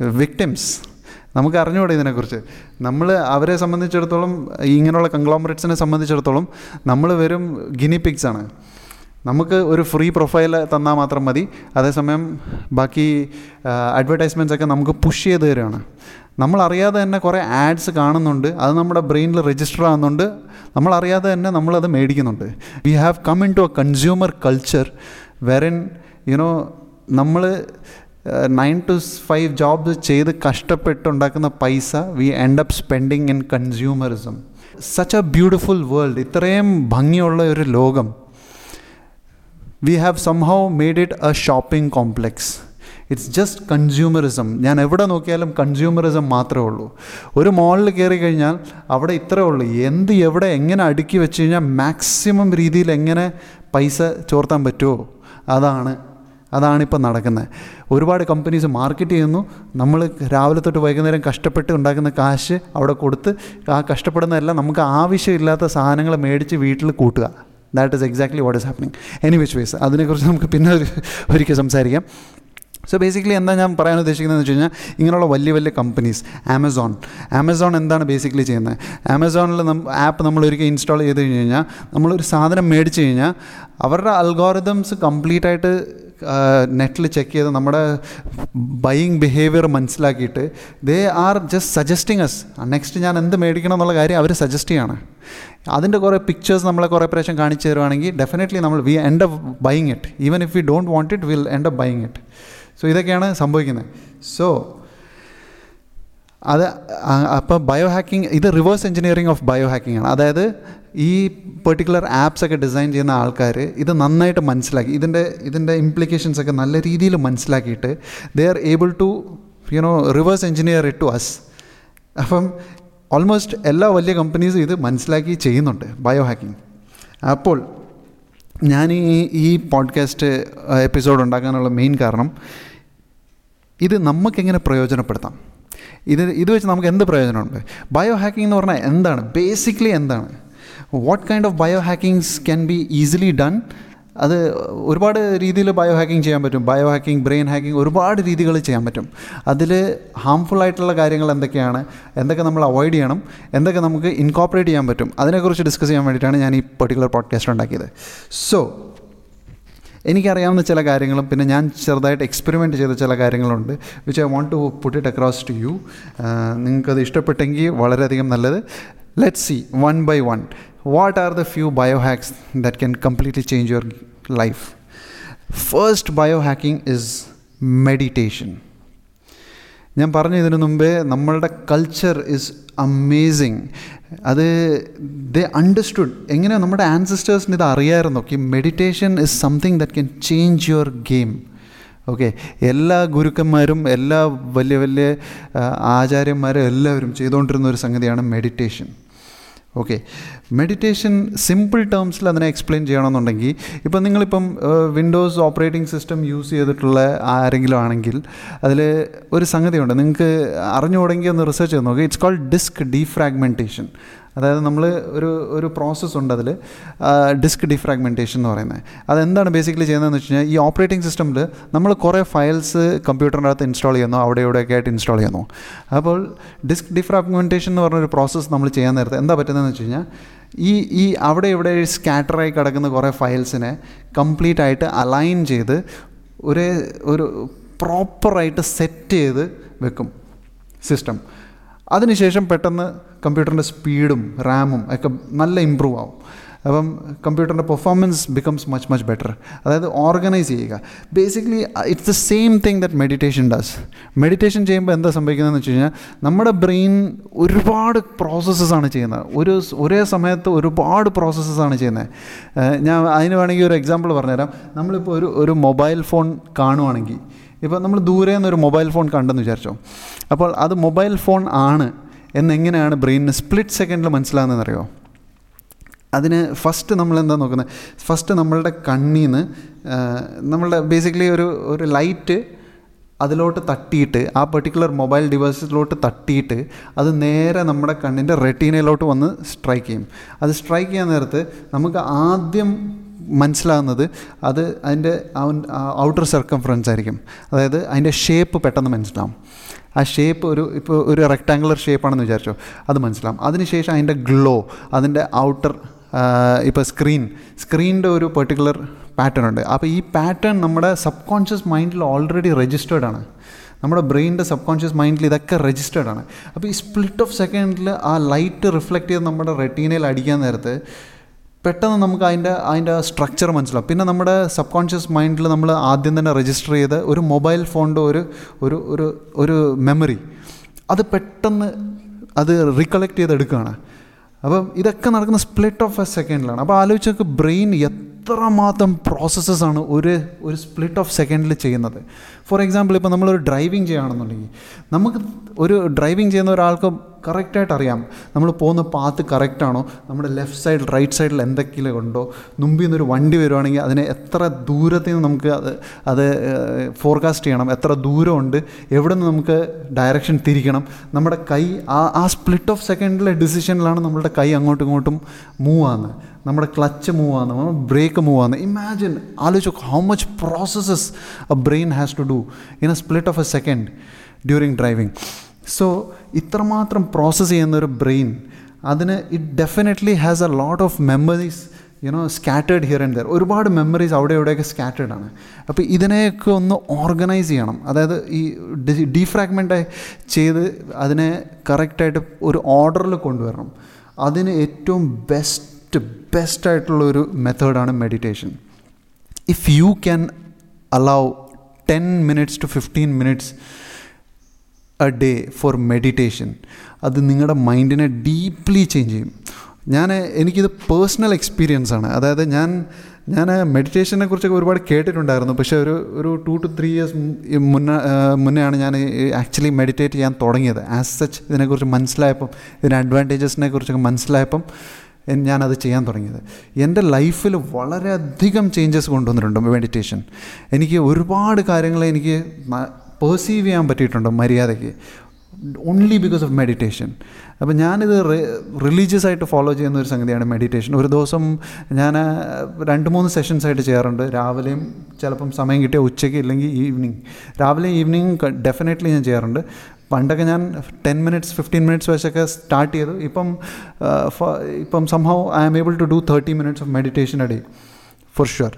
victims നമുക്ക് അറിഞ്ഞുകൂടെ ഇതിനെക്കുറിച്ച്. നമ്മൾ അവരെ സംബന്ധിച്ചിടത്തോളം ഇങ്ങനെയുള്ള കൺഗ്ലോമറേറ്റ്സിനെ സംബന്ധിച്ചിടത്തോളം നമ്മൾ വെറും ഗിനി പിക്സ് ആണ്. നമുക്ക് ഒരു ഫ്രീ പ്രൊഫൈൽ തന്നാൽ മാത്രം മതി. അതേസമയം ബാക്കി അഡ്വർടൈസ്മെന്റ്സ് ഒക്കെ നമുക്ക് പുഷ് ചെയ്ത് തരികയാണ് നമ്മളറിയാതെ തന്നെ കുറേ ആഡ്സ് കാണുന്നുണ്ട്. അത് നമ്മുടെ ബ്രെയിനിൽ രജിസ്റ്റർ ആകുന്നുണ്ട് നമ്മളറിയാതെ തന്നെ നമ്മളത് മേടിക്കുന്നുണ്ട്. We have come into a consumer culture wherein you know നമ്മൾ നയൻ ടു ഫൈവ് ജോബ്സ് ചെയ്ത് കഷ്ടപ്പെട്ടുണ്ടാക്കുന്ന പൈസ we end up spending in consumerism such a beautiful world ഇത്രയും ഭംഗിയുള്ള ഒരു ലോകം. We have somehow made it a shopping complex it's just consumerism ഞാൻ എവിടെ നോക്കിയാലും കൺസ്യൂമറിസം മാത്രമേ ഉള്ളൂ. ഒരു മോളിൽ കയറി കഴിഞ്ഞാൽ അവിടെ ഇത്രേ ഉള്ളൂ. എന്ത് എവിടെ എങ്ങനെ അടുക്കി വെച്ച് കഴിഞ്ഞാൽ മാക്സിമം രീതിയിൽ എങ്ങനെ പൈസ ചോർത്താൻ പറ്റുമോ അതാണ് അതാണിപ്പോൾ നടക്കുന്നത്. ഒരുപാട് കമ്പനീസ് മാർക്കറ്റ് ചെയ്യുന്നു. നമ്മൾ രാവിലെ തൊട്ട് വൈകുന്നേരം കഷ്ടപ്പെട്ട് ഉണ്ടാക്കുന്ന കാശ് അവിടെ കൊടുത്ത് ആ കഷ്ടപ്പെടുന്നതെല്ലാം നമുക്ക് ആവശ്യമില്ലാത്ത സാധനങ്ങൾ മേടിച്ച് വീട്ടിൽ കൂട്ടുക. That is exactly what is happening any which ways അതിനെക്കുറിച്ച് നമുക്ക് പിന്നെ ഒരു ഒരിക്കൽ സംസാരിക്കാം. സോ ബേസിക്കലി എന്താ ഞാൻ പറയാൻ ഉദ്ദേശിക്കുന്നത് വെച്ച് കഴിഞ്ഞാൽ ഇങ്ങനെയുള്ള വലിയ വലിയ കമ്പനീസ് ആമസോൺ ആമസോൺ എന്താണ് ബേസിക്കലി ചെയ്യുന്നത്? ആമസോണിൽ നം ആപ്പ് നമ്മൾ ഒരിക്കൽ ഇൻസ്റ്റാൾ ചെയ്ത് കഴിഞ്ഞ് കഴിഞ്ഞാൽ നമ്മളൊരു സാധനം മേടിച്ച് കഴിഞ്ഞാൽ അവരുടെ അൽഗോറിതംസ് കംപ്ലീറ്റ് നെറ്റിൽ ചെക്ക് ചെയ്ത് നമ്മുടെ ബൈയിങ് ബിഹേവിയർ മനസ്സിലാക്കിയിട്ട് they are just suggesting us next ഞാൻ എന്ത് മേടിക്കണം എന്നുള്ള കാര്യം അവർ സജസ്റ്റ് ചെയ്യാണ്. അതിന്റെ കുറേ പിക്ചേഴ്സ് നമ്മളെ കുറേ പ്രാവശ്യം കാണിച്ചു തരുവാണെങ്കിൽ ഡെഫിനറ്റ്ലി നമ്മൾ we end up buying it even if we don't want it will end up buying it so ഇതൊക്കെയാണ് സംഭവിക്കുന്നത്. സോ അത് അപ്പോൾ ബയോ ഹാക്കിംഗ് ഇത് reverse engineering of bio hacking ആണ്. അതായത് ഈ പെർട്ടിക്കുലർ ആപ്സ് ഒക്കെ ഡിസൈൻ ചെയ്യുന്ന ആൾക്കാർ ഇത് നന്നായിട്ട് മനസ്സിലാക്കി ഇതിന്റെ ഇതിന്റെ ഇംപ്ലിക്കേഷൻസ് ഒക്കെ നല്ല രീതിയിൽ മനസ്സിലാക്കിയിട്ട് they are able to you know reverse engineer it to us അപ്പം ഓൾമോസ്റ്റ് എല്ലാ വലിയ കമ്പനീസും ഇത് മനസ്സിലാക്കി ചെയ്യുന്നുണ്ട് ബയോ ഹാക്കിംഗ് അപ്പോൾ ഞാൻ ഈ ഈ പോഡ്കാസ്റ്റ് എപ്പിസോഡ് ഉണ്ടാക്കാനുള്ള മെയിൻ കാരണം ഇത് നമുക്കെങ്ങനെ പ്രയോജനപ്പെടുത്താം? ഇത് ഇത് വെച്ച് നമുക്ക് എന്ത് പ്രയോജനമുണ്ട്? ബയോ ഹാക്കിംഗ് എന്ന് പറഞ്ഞാൽ എന്താണ്? ബേസിക്കലി എന്താണ്? What kind of bio hackings can be easily done അത് ഒരുപാട് രീതിയിൽ ബയോ ഹാക്കിംഗ് ചെയ്യാൻ പറ്റും. ബയോ ഹാക്കിംഗ് ബ്രെയിൻ ഹാക്കിംഗ് ഒരുപാട് രീതികൾ ചെയ്യാൻ പറ്റും. അതിൽ ഹാംഫുൾ ആയിട്ടുള്ള കാര്യങ്ങൾ എന്തൊക്കെയാണ്? എന്തൊക്കെ നമ്മൾ അവോയ്ഡ് ചെയ്യണം? എന്തൊക്കെ നമുക്ക് ഇൻകോപ്പറേറ്റ് ചെയ്യാൻ പറ്റും? അതിനെക്കുറിച്ച് ഡിസ്കസ് ചെയ്യാൻ വേണ്ടിയിട്ടാണ് ഞാൻ ഈ പെർട്ടിക്കുലർ പോഡ്കാസ്റ്റ് ഉണ്ടാക്കിയത്. സോ എനിക്കറിയാവുന്ന ചില കാര്യങ്ങളും പിന്നെ ഞാൻ ചെറുതായിട്ട് എക്സ്പെരിമെന്റ് ചെയ്ത ചില കാര്യങ്ങളുണ്ട് which I want to put it across to you നിങ്ങൾക്കത് ഇഷ്ടപ്പെട്ടെങ്കിൽ വളരെയധികം നല്ലത്. Let see one by one what are the few bio hacks that can completely change your life first bio hacking is meditation ഞാൻ പറഞ്ഞു ഇതിനു മുമ്പേ നമ്മളുടെ culture is amazing അത് ദ അണ്ടർസ്റ്റുഡ് എങ്ങനെയാണ് നമ്മുടെ ആൻസിസ്റ്റേഴ്സിന് ഇത് അറിയാമായിരുന്നു okay meditation is something that can change your game okay എല്ലാ ഗുരുക്കന്മാരും എല്ലാ വലിയ വലിയ ആചാര്യന്മാരും എല്ലാവരും ചെയ്തുകൊണ്ടിരുന്ന ഒരു സംഗതിയാണ് മെഡിറ്റേഷൻ ഓക്കെ മെഡിറ്റേഷൻ സിമ്പിൾ ടേംസിൽ അതിനെ എക്സ്പ്ലെയിൻ ചെയ്യണമെന്നുണ്ടെങ്കിൽ ഇപ്പം നിങ്ങളിപ്പം വിൻഡോസ് ഓപ്പറേറ്റിംഗ് സിസ്റ്റം യൂസ് ചെയ്തിട്ടുള്ള ആരെങ്കിലും ആണെങ്കിൽ അതിൽ ഒരു സംഗതിയുണ്ട്. നിങ്ങൾക്ക് അറിഞ്ഞുകൂടെങ്കിൽ ഒന്ന് റിസർച്ച് ചെയ്ത് നോക്കുക ഇറ്റ്സ് കോൾഡ് ഡിസ്ക് ഡീഫ്രാഗ്മെന്റേഷൻ അതായത് നമ്മൾ ഒരു ഒരു പ്രോസസ്സ് ഉണ്ട് അതിൽ ഡിസ്ക് ഡിഫ്രാഗ്മെന്റേഷൻ എന്ന് പറയുന്നത്. അതെന്താണ് ബേസിക്കലി ചെയ്യുന്നതെന്ന് വെച്ച് കഴിഞ്ഞാൽ ഈ ഓപ്പറേറ്റിംഗ് സിസ്റ്റമിൽ നമ്മൾ കുറേ ഫയൽസ് കമ്പ്യൂട്ടറിന്റെ അകത്ത് ഇൻസ്റ്റാൾ ചെയ്യുന്നു അവിടെ ഇവിടെയൊക്കെ ആയിട്ട് ഇൻസ്റ്റാൾ ചെയ്യുന്നു. അപ്പോൾ ഡിസ്ക് ഡിഫ്രാഗ്മെന്റേഷൻ എന്ന് പറഞ്ഞൊരു പ്രോസസ്സ് നമ്മൾ ചെയ്യാൻ നേരത്തെ എന്താ പറ്റുന്നതെന്ന് വെച്ച് കഴിഞ്ഞാൽ ഈ ഈ അവിടെ ഇവിടെ സ്കാറ്ററായി കിടക്കുന്ന കുറേ ഫയൽസിനെ കംപ്ലീറ്റ് ആയിട്ട് അലൈൻ ചെയ്ത് ഒരേ ഒരു പ്രോപ്പറായിട്ട് സെറ്റ് ചെയ്ത് വെക്കും സിസ്റ്റം അതിനുശേഷം പെട്ടെന്ന് കമ്പ്യൂട്ടറിന്റെ സ്പീഡും റാമും ഒക്കെ നല്ല ഇമ്പ്രൂവ് ആവും. അപ്പം കമ്പ്യൂട്ടറിന്റെ performance becomes much much better അതായത് ഓർഗനൈസ് ചെയ്യുക. Basically it's the same thing that meditation does meditation ചെയ്യുമ്പോൾ എന്താ സംഭവിക്കുന്നതെന്ന് വെച്ച് കഴിഞ്ഞാൽ നമ്മുടെ ബ്രെയിൻ ഒരുപാട് പ്രോസസ്സസ് ആണ് ചെയ്യുന്നത്. ഒരു ഒരേ സമയത്ത് ഒരുപാട് പ്രോസസ്സസ് ആണ് ചെയ്യുന്നത്. ഞാൻ അതിന് വേണമെങ്കിൽ ഒരു എക്സാമ്പിൾ പറഞ്ഞുതരാം. നമ്മളിപ്പോൾ ഒരു ഒരു മൊബൈൽ ഫോൺ കാണുവാണെങ്കിൽ. ഇപ്പോൾ നമ്മൾ ദൂരെ നിന്നൊരു മൊബൈൽ ഫോൺ കണ്ടെന്ന് വിചാരിച്ചോ. അപ്പോൾ അത് മൊബൈൽ ഫോൺ ആണ് എന്നെങ്ങനെയാണ് ബ്രെയിനിന് സ്പ്ലിറ്റ് സെക്കൻഡിൽ മനസ്സിലാകുന്നതെന്നറിയോ? അതിന് ഫസ്റ്റ് നമ്മൾ എന്താ നോക്കുന്നത്? ഫസ്റ്റ് നമ്മളുടെ കണ്ണിൽ നിന്ന് നമ്മളുടെ ബേസിക്കലി ഒരു ഒരു ലൈറ്റ് അതിലോട്ട് തട്ടിയിട്ട് ആ പെർട്ടിക്കുലർ മൊബൈൽ ഡിവൈസിലോട്ട് തട്ടിയിട്ട് അത് നേരെ നമ്മുടെ കണ്ണിന്റെ റെട്ടീനയിലോട്ട് വന്ന് സ്ട്രൈക്ക് ചെയ്യും. അത് സ്ട്രൈക്ക് ചെയ്യാൻ നേരത്ത് നമുക്ക് ആദ്യം മനസ്സിലാകുന്നത് അത് അതിന്റെ ഔട്ടർ സർക്കംഫറൻസ് ആയിരിക്കും. അതായത് അതിന്റെ ഷേപ്പ് പെട്ടെന്ന് മനസ്സിലാവും. ആ ഷേപ്പ് ഒരു ഇപ്പോൾ ഒരു റെക്ടാങ്കുലർ ഷേപ്പാണെന്ന് വിചാരിച്ചോ? അത് മനസ്സിലാവും. അതിനുശേഷം അതിന്റെ ഗ്ലോ അതിന്റെ ഔട്ടർ ഇപ്പോൾ സ്ക്രീൻ സ്ക്രീനിന്റെ ഒരു പെർട്ടിക്കുലർ പാറ്റേൺ ഉണ്ട്. അപ്പോൾ ഈ പാറ്റേൺ നമ്മുടെ സബ് കോൺഷ്യസ് മൈൻഡിൽ ഓൾറെഡി രജിസ്റ്റേർഡ് ആണ്. നമ്മുടെ ബ്രെയിനിന്റെ സബ് കോൺഷ്യസ് മൈൻഡിൽ ഇതൊക്കെ രജിസ്റ്റേർഡ് ആണ്. അപ്പോൾ ഈ സ്പ്ലിറ്റ് ഓഫ് സെക്കൻഡിൽ ആ ലൈറ്റ് റിഫ്ലക്റ്റ് ചെയ്ത് നമ്മുടെ റെറ്റീനയിൽ അടിക്കാൻ നേരത്ത് പെട്ടെന്ന് നമുക്ക് അതിന്റെ അതിന്റെ സ്ട്രക്ചർ മനസ്സിലാവും. പിന്നെ നമ്മുടെ സബ് കോൺഷ്യസ് മൈൻഡിൽ നമ്മൾ ആദ്യം തന്നെ രജിസ്റ്റർ ചെയ്ത് ഒരു മൊബൈൽ ഫോണിന്റെ ഒരു ഒരു ഒരു ഒരു മെമ്മറി അത് പെട്ടെന്ന് അത് റീകളക്ട് ചെയ്തെടുക്കുകയാണ്. അപ്പം ഇതൊക്കെ നടക്കുന്ന സ്പ്ലിറ്റ് ഓഫ് എ സെക്കൻഡിലാണ് അപ്പോൾ ആലോചിച്ച് നോക്ക് ബ്രെയിൻ എത്രമാത്രം പ്രോസസ്സസ് ആണ് ഒരു ഒരു സ്പ്ലിറ്റ് ഓഫ് സെക്കൻഡിൽ ചെയ്യുന്നത്. ഫോർ എക്സാമ്പിൾ ഇപ്പോൾ നമ്മളൊരു ഡ്രൈവിംഗ് ചെയ്യുകയാണെന്നുണ്ടെങ്കിൽ നമുക്ക് ഒരു ഡ്രൈവിംഗ് ചെയ്യുന്ന ഒരാൾക്ക് കറക്റ്റായിട്ട് അറിയാം. നമ്മൾ പോകുന്ന പാത്ത് കറക്റ്റാണോ നമ്മുടെ ലെഫ്റ്റ് സൈഡ് റൈറ്റ് സൈഡിൽ എന്തൊക്കെയും ഉണ്ടോ? മുമ്പിൽ നിന്നൊരു വണ്ടി വരുവാണെങ്കിൽ അതിനെ എത്ര ദൂരത്തിൽ നിന്ന് നമുക്ക് അത് അത് ഫോർകാസ്റ്റ് ചെയ്യണം? എത്ര ദൂരമുണ്ട്? എവിടെ നിന്ന് നമുക്ക് ഡയറക്ഷൻ തിരിക്കണം? നമ്മുടെ കൈ ആ ആ സ്പ്ലിറ്റ് ഓഫ് സെക്കൻഡിലെ ഡിസിഷനിലാണ് നമ്മളുടെ കൈ അങ്ങോട്ടും ഇങ്ങോട്ടും മൂവ് ആകുന്നത് നമ്മുടെ ക്ലച്ച് മൂവ് ആവുന്നത് നമ്മുടെ ബ്രേക്ക് മൂവ് ആവുന്നത് ഇമാജിൻ ആലോചിച്ച് how much processes a brain has to do in a split of a second during driving so ഇത്രമാത്രം പ്രോസസ്സ് ചെയ്യുന്ന ഒരു ബ്രെയിൻ അതിന് it definitely has a lot of memories you know scattered here and there ഒരുപാട് memories അവിടെ ഇവിടെയൊക്കെ scattered ആണ്. അപ്പോൾ ഇതിനെയൊക്കെ ഒന്ന് ഓർഗനൈസ് ചെയ്യണം. അതായത് ഈ ഡീഫ്രാഗ്മെന്റ് ചെയ്ത് അതിനെ കറക്റ്റായിട്ട് ഒരു ഓർഡറിൽ കൊണ്ടുവരണം. അതിന് ഏറ്റവും ബെസ്റ്റ് ബെസ്റ്റ് ആയിട്ടുള്ള ഒരു മെത്തേഡാണ് meditation if you can allow ten minutes to fifteen minutes a day for meditation അത് നിങ്ങളുടെ മൈൻഡിനെ ഡീപ്ലി ചേഞ്ച് ചെയ്യും. ഞാൻ എനിക്കിത് പേഴ്സണൽ എക്സ്പീരിയൻസ് ആണ്. അതായത് ഞാൻ ഞാൻ മെഡിറ്റേഷനെ കുറിച്ചൊക്കെ ഒരുപാട് കേട്ടിട്ടുണ്ടായിരുന്നു. പക്ഷേ ഒരു ഒരു ടു ടു ത്രീ ഇയേഴ്സ് മുന്നേ മുന്നെയാണ് ഞാൻ ആക്ച്വലി മെഡിറ്റേറ്റ് ചെയ്യാൻ തുടങ്ങിയത്. ആസ് സച്ച് ഇതിനെക്കുറിച്ച് മനസ്സിലായപ്പം ഇതിന്റെ അഡ്വാന്റേജസിനെ കുറിച്ചൊക്കെ മനസ്സിലായപ്പം ഞാനത് ചെയ്യാൻ തുടങ്ങിയത്. എന്റെ ലൈഫിൽ വളരെയധികം ചേഞ്ചസ് കൊണ്ടുവന്നിട്ടുണ്ട് മെഡിറ്റേഷൻ എനിക്ക് ഒരുപാട് കാര്യങ്ങൾ എനിക്ക് പെർസീവ് ചെയ്യാൻ പറ്റിയിട്ടുണ്ട് മര്യാദയ്ക്ക്. ഓൺലി ബിക്കോസ് ഓഫ് മെഡിറ്റേഷൻ അപ്പോൾ ഞാനിത് റിലീജിയസ് ആയിട്ട് ഫോളോ ചെയ്യുന്ന ഒരു സംഗതിയാണ് മെഡിറ്റേഷൻ ഒരു ദിവസം ഞാൻ രണ്ട് മൂന്ന് സെഷൻസ് ആയിട്ട് ചെയ്യാറുണ്ട്. രാവിലെയും ചിലപ്പം സമയം കിട്ടിയ ഉച്ചയ്ക്ക് ഇല്ലെങ്കിൽ ഈവനിങ് രാവിലെ ഈവനിങ് ഡെഫിനറ്റ്ലി ഞാൻ ചെയ്യാറുണ്ട്. പണ്ടൊക്കെ ഞാൻ ടെൻ മിനിറ്റ്സ് ഫിഫ്റ്റീൻ മിനിറ്റ്സ് വെച്ചൊക്കെ സ്റ്റാർട്ട് ചെയ്തു. ഇപ്പം ഇപ്പം somehow I am able to do thirty minutes of meditation a day for sure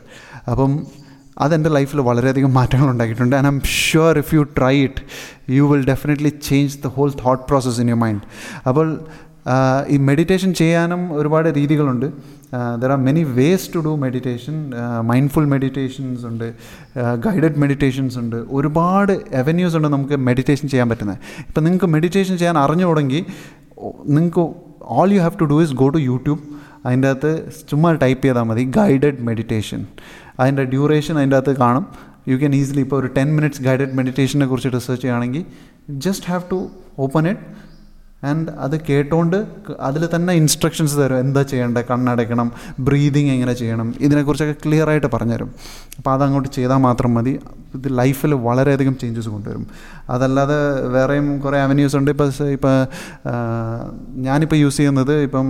അപ്പം അതെന്റെ ലൈഫിൽ വളരെയധികം മാറ്റങ്ങൾ ഉണ്ടാക്കിയിട്ടുണ്ട് and I'm sure if you try it you will definitely change the whole thought process in your mind അപ്പോൾ ഈ meditation ചെയ്യാനും ഒരുപാട് രീതികളുണ്ട്. There are many ways to do meditation mindful meditations ഉണ്ട്. ഗൈഡഡ് മെഡിറ്റേഷൻസ് ഉണ്ട്. ഒരുപാട് അവന്യൂസ് ഉണ്ട് നമുക്ക് മെഡിറ്റേഷൻ ചെയ്യാൻ പറ്റുന്നത്. ഇപ്പം നിങ്ങൾക്ക് മെഡിറ്റേഷൻ ചെയ്യാൻ അറിഞ്ഞു തുടങ്ങി നിങ്ങൾക്ക് all you have to do is go to YouTube അതിന്റെ അകത്ത് ചുമ്മാ ടൈപ്പ് ചെയ്താൽ മതി. ഗൈഡഡ് മെഡിറ്റേഷൻ അതിന്റെ ഡ്യൂറേഷൻ അതിന്റെ അകത്ത് കാണും. യു ക്യാൻ ഈസിലി ഇപ്പോൾ ഒരു ടെൻ മിനിറ്റ്സ് ഗൈഡഡ് മെഡിറ്റേഷനെ കുറിച്ച് റിസർച്ച് ചെയ്യുകയാണെങ്കിൽ just have to open it and അത് കേട്ടോണ്ട് അതിൽ തന്നെ ഇൻസ്ട്രക്ഷൻസ് തരും. എന്താ ചെയ്യേണ്ടത് കണ്ണടയ്ക്കണം ബ്രീതിങ് എങ്ങനെ ചെയ്യണം? ഇതിനെക്കുറിച്ചൊക്കെ ക്ലിയർ ആയിട്ട് പറഞ്ഞുതരും. അപ്പോൾ അതങ്ങോട്ട് ചെയ്താൽ മാത്രം മതി. ഇത് ലൈഫിൽ വളരെയധികം ചേഞ്ചസ് കൊണ്ടുവരും. അതല്ലാതെ വേറെയും കുറേ അവന്യൂസ് ഉണ്ട്. ഇപ്പോൾ ഇപ്പോൾ ഞാനിപ്പോൾ യൂസ് ചെയ്യുന്നത് ഇപ്പം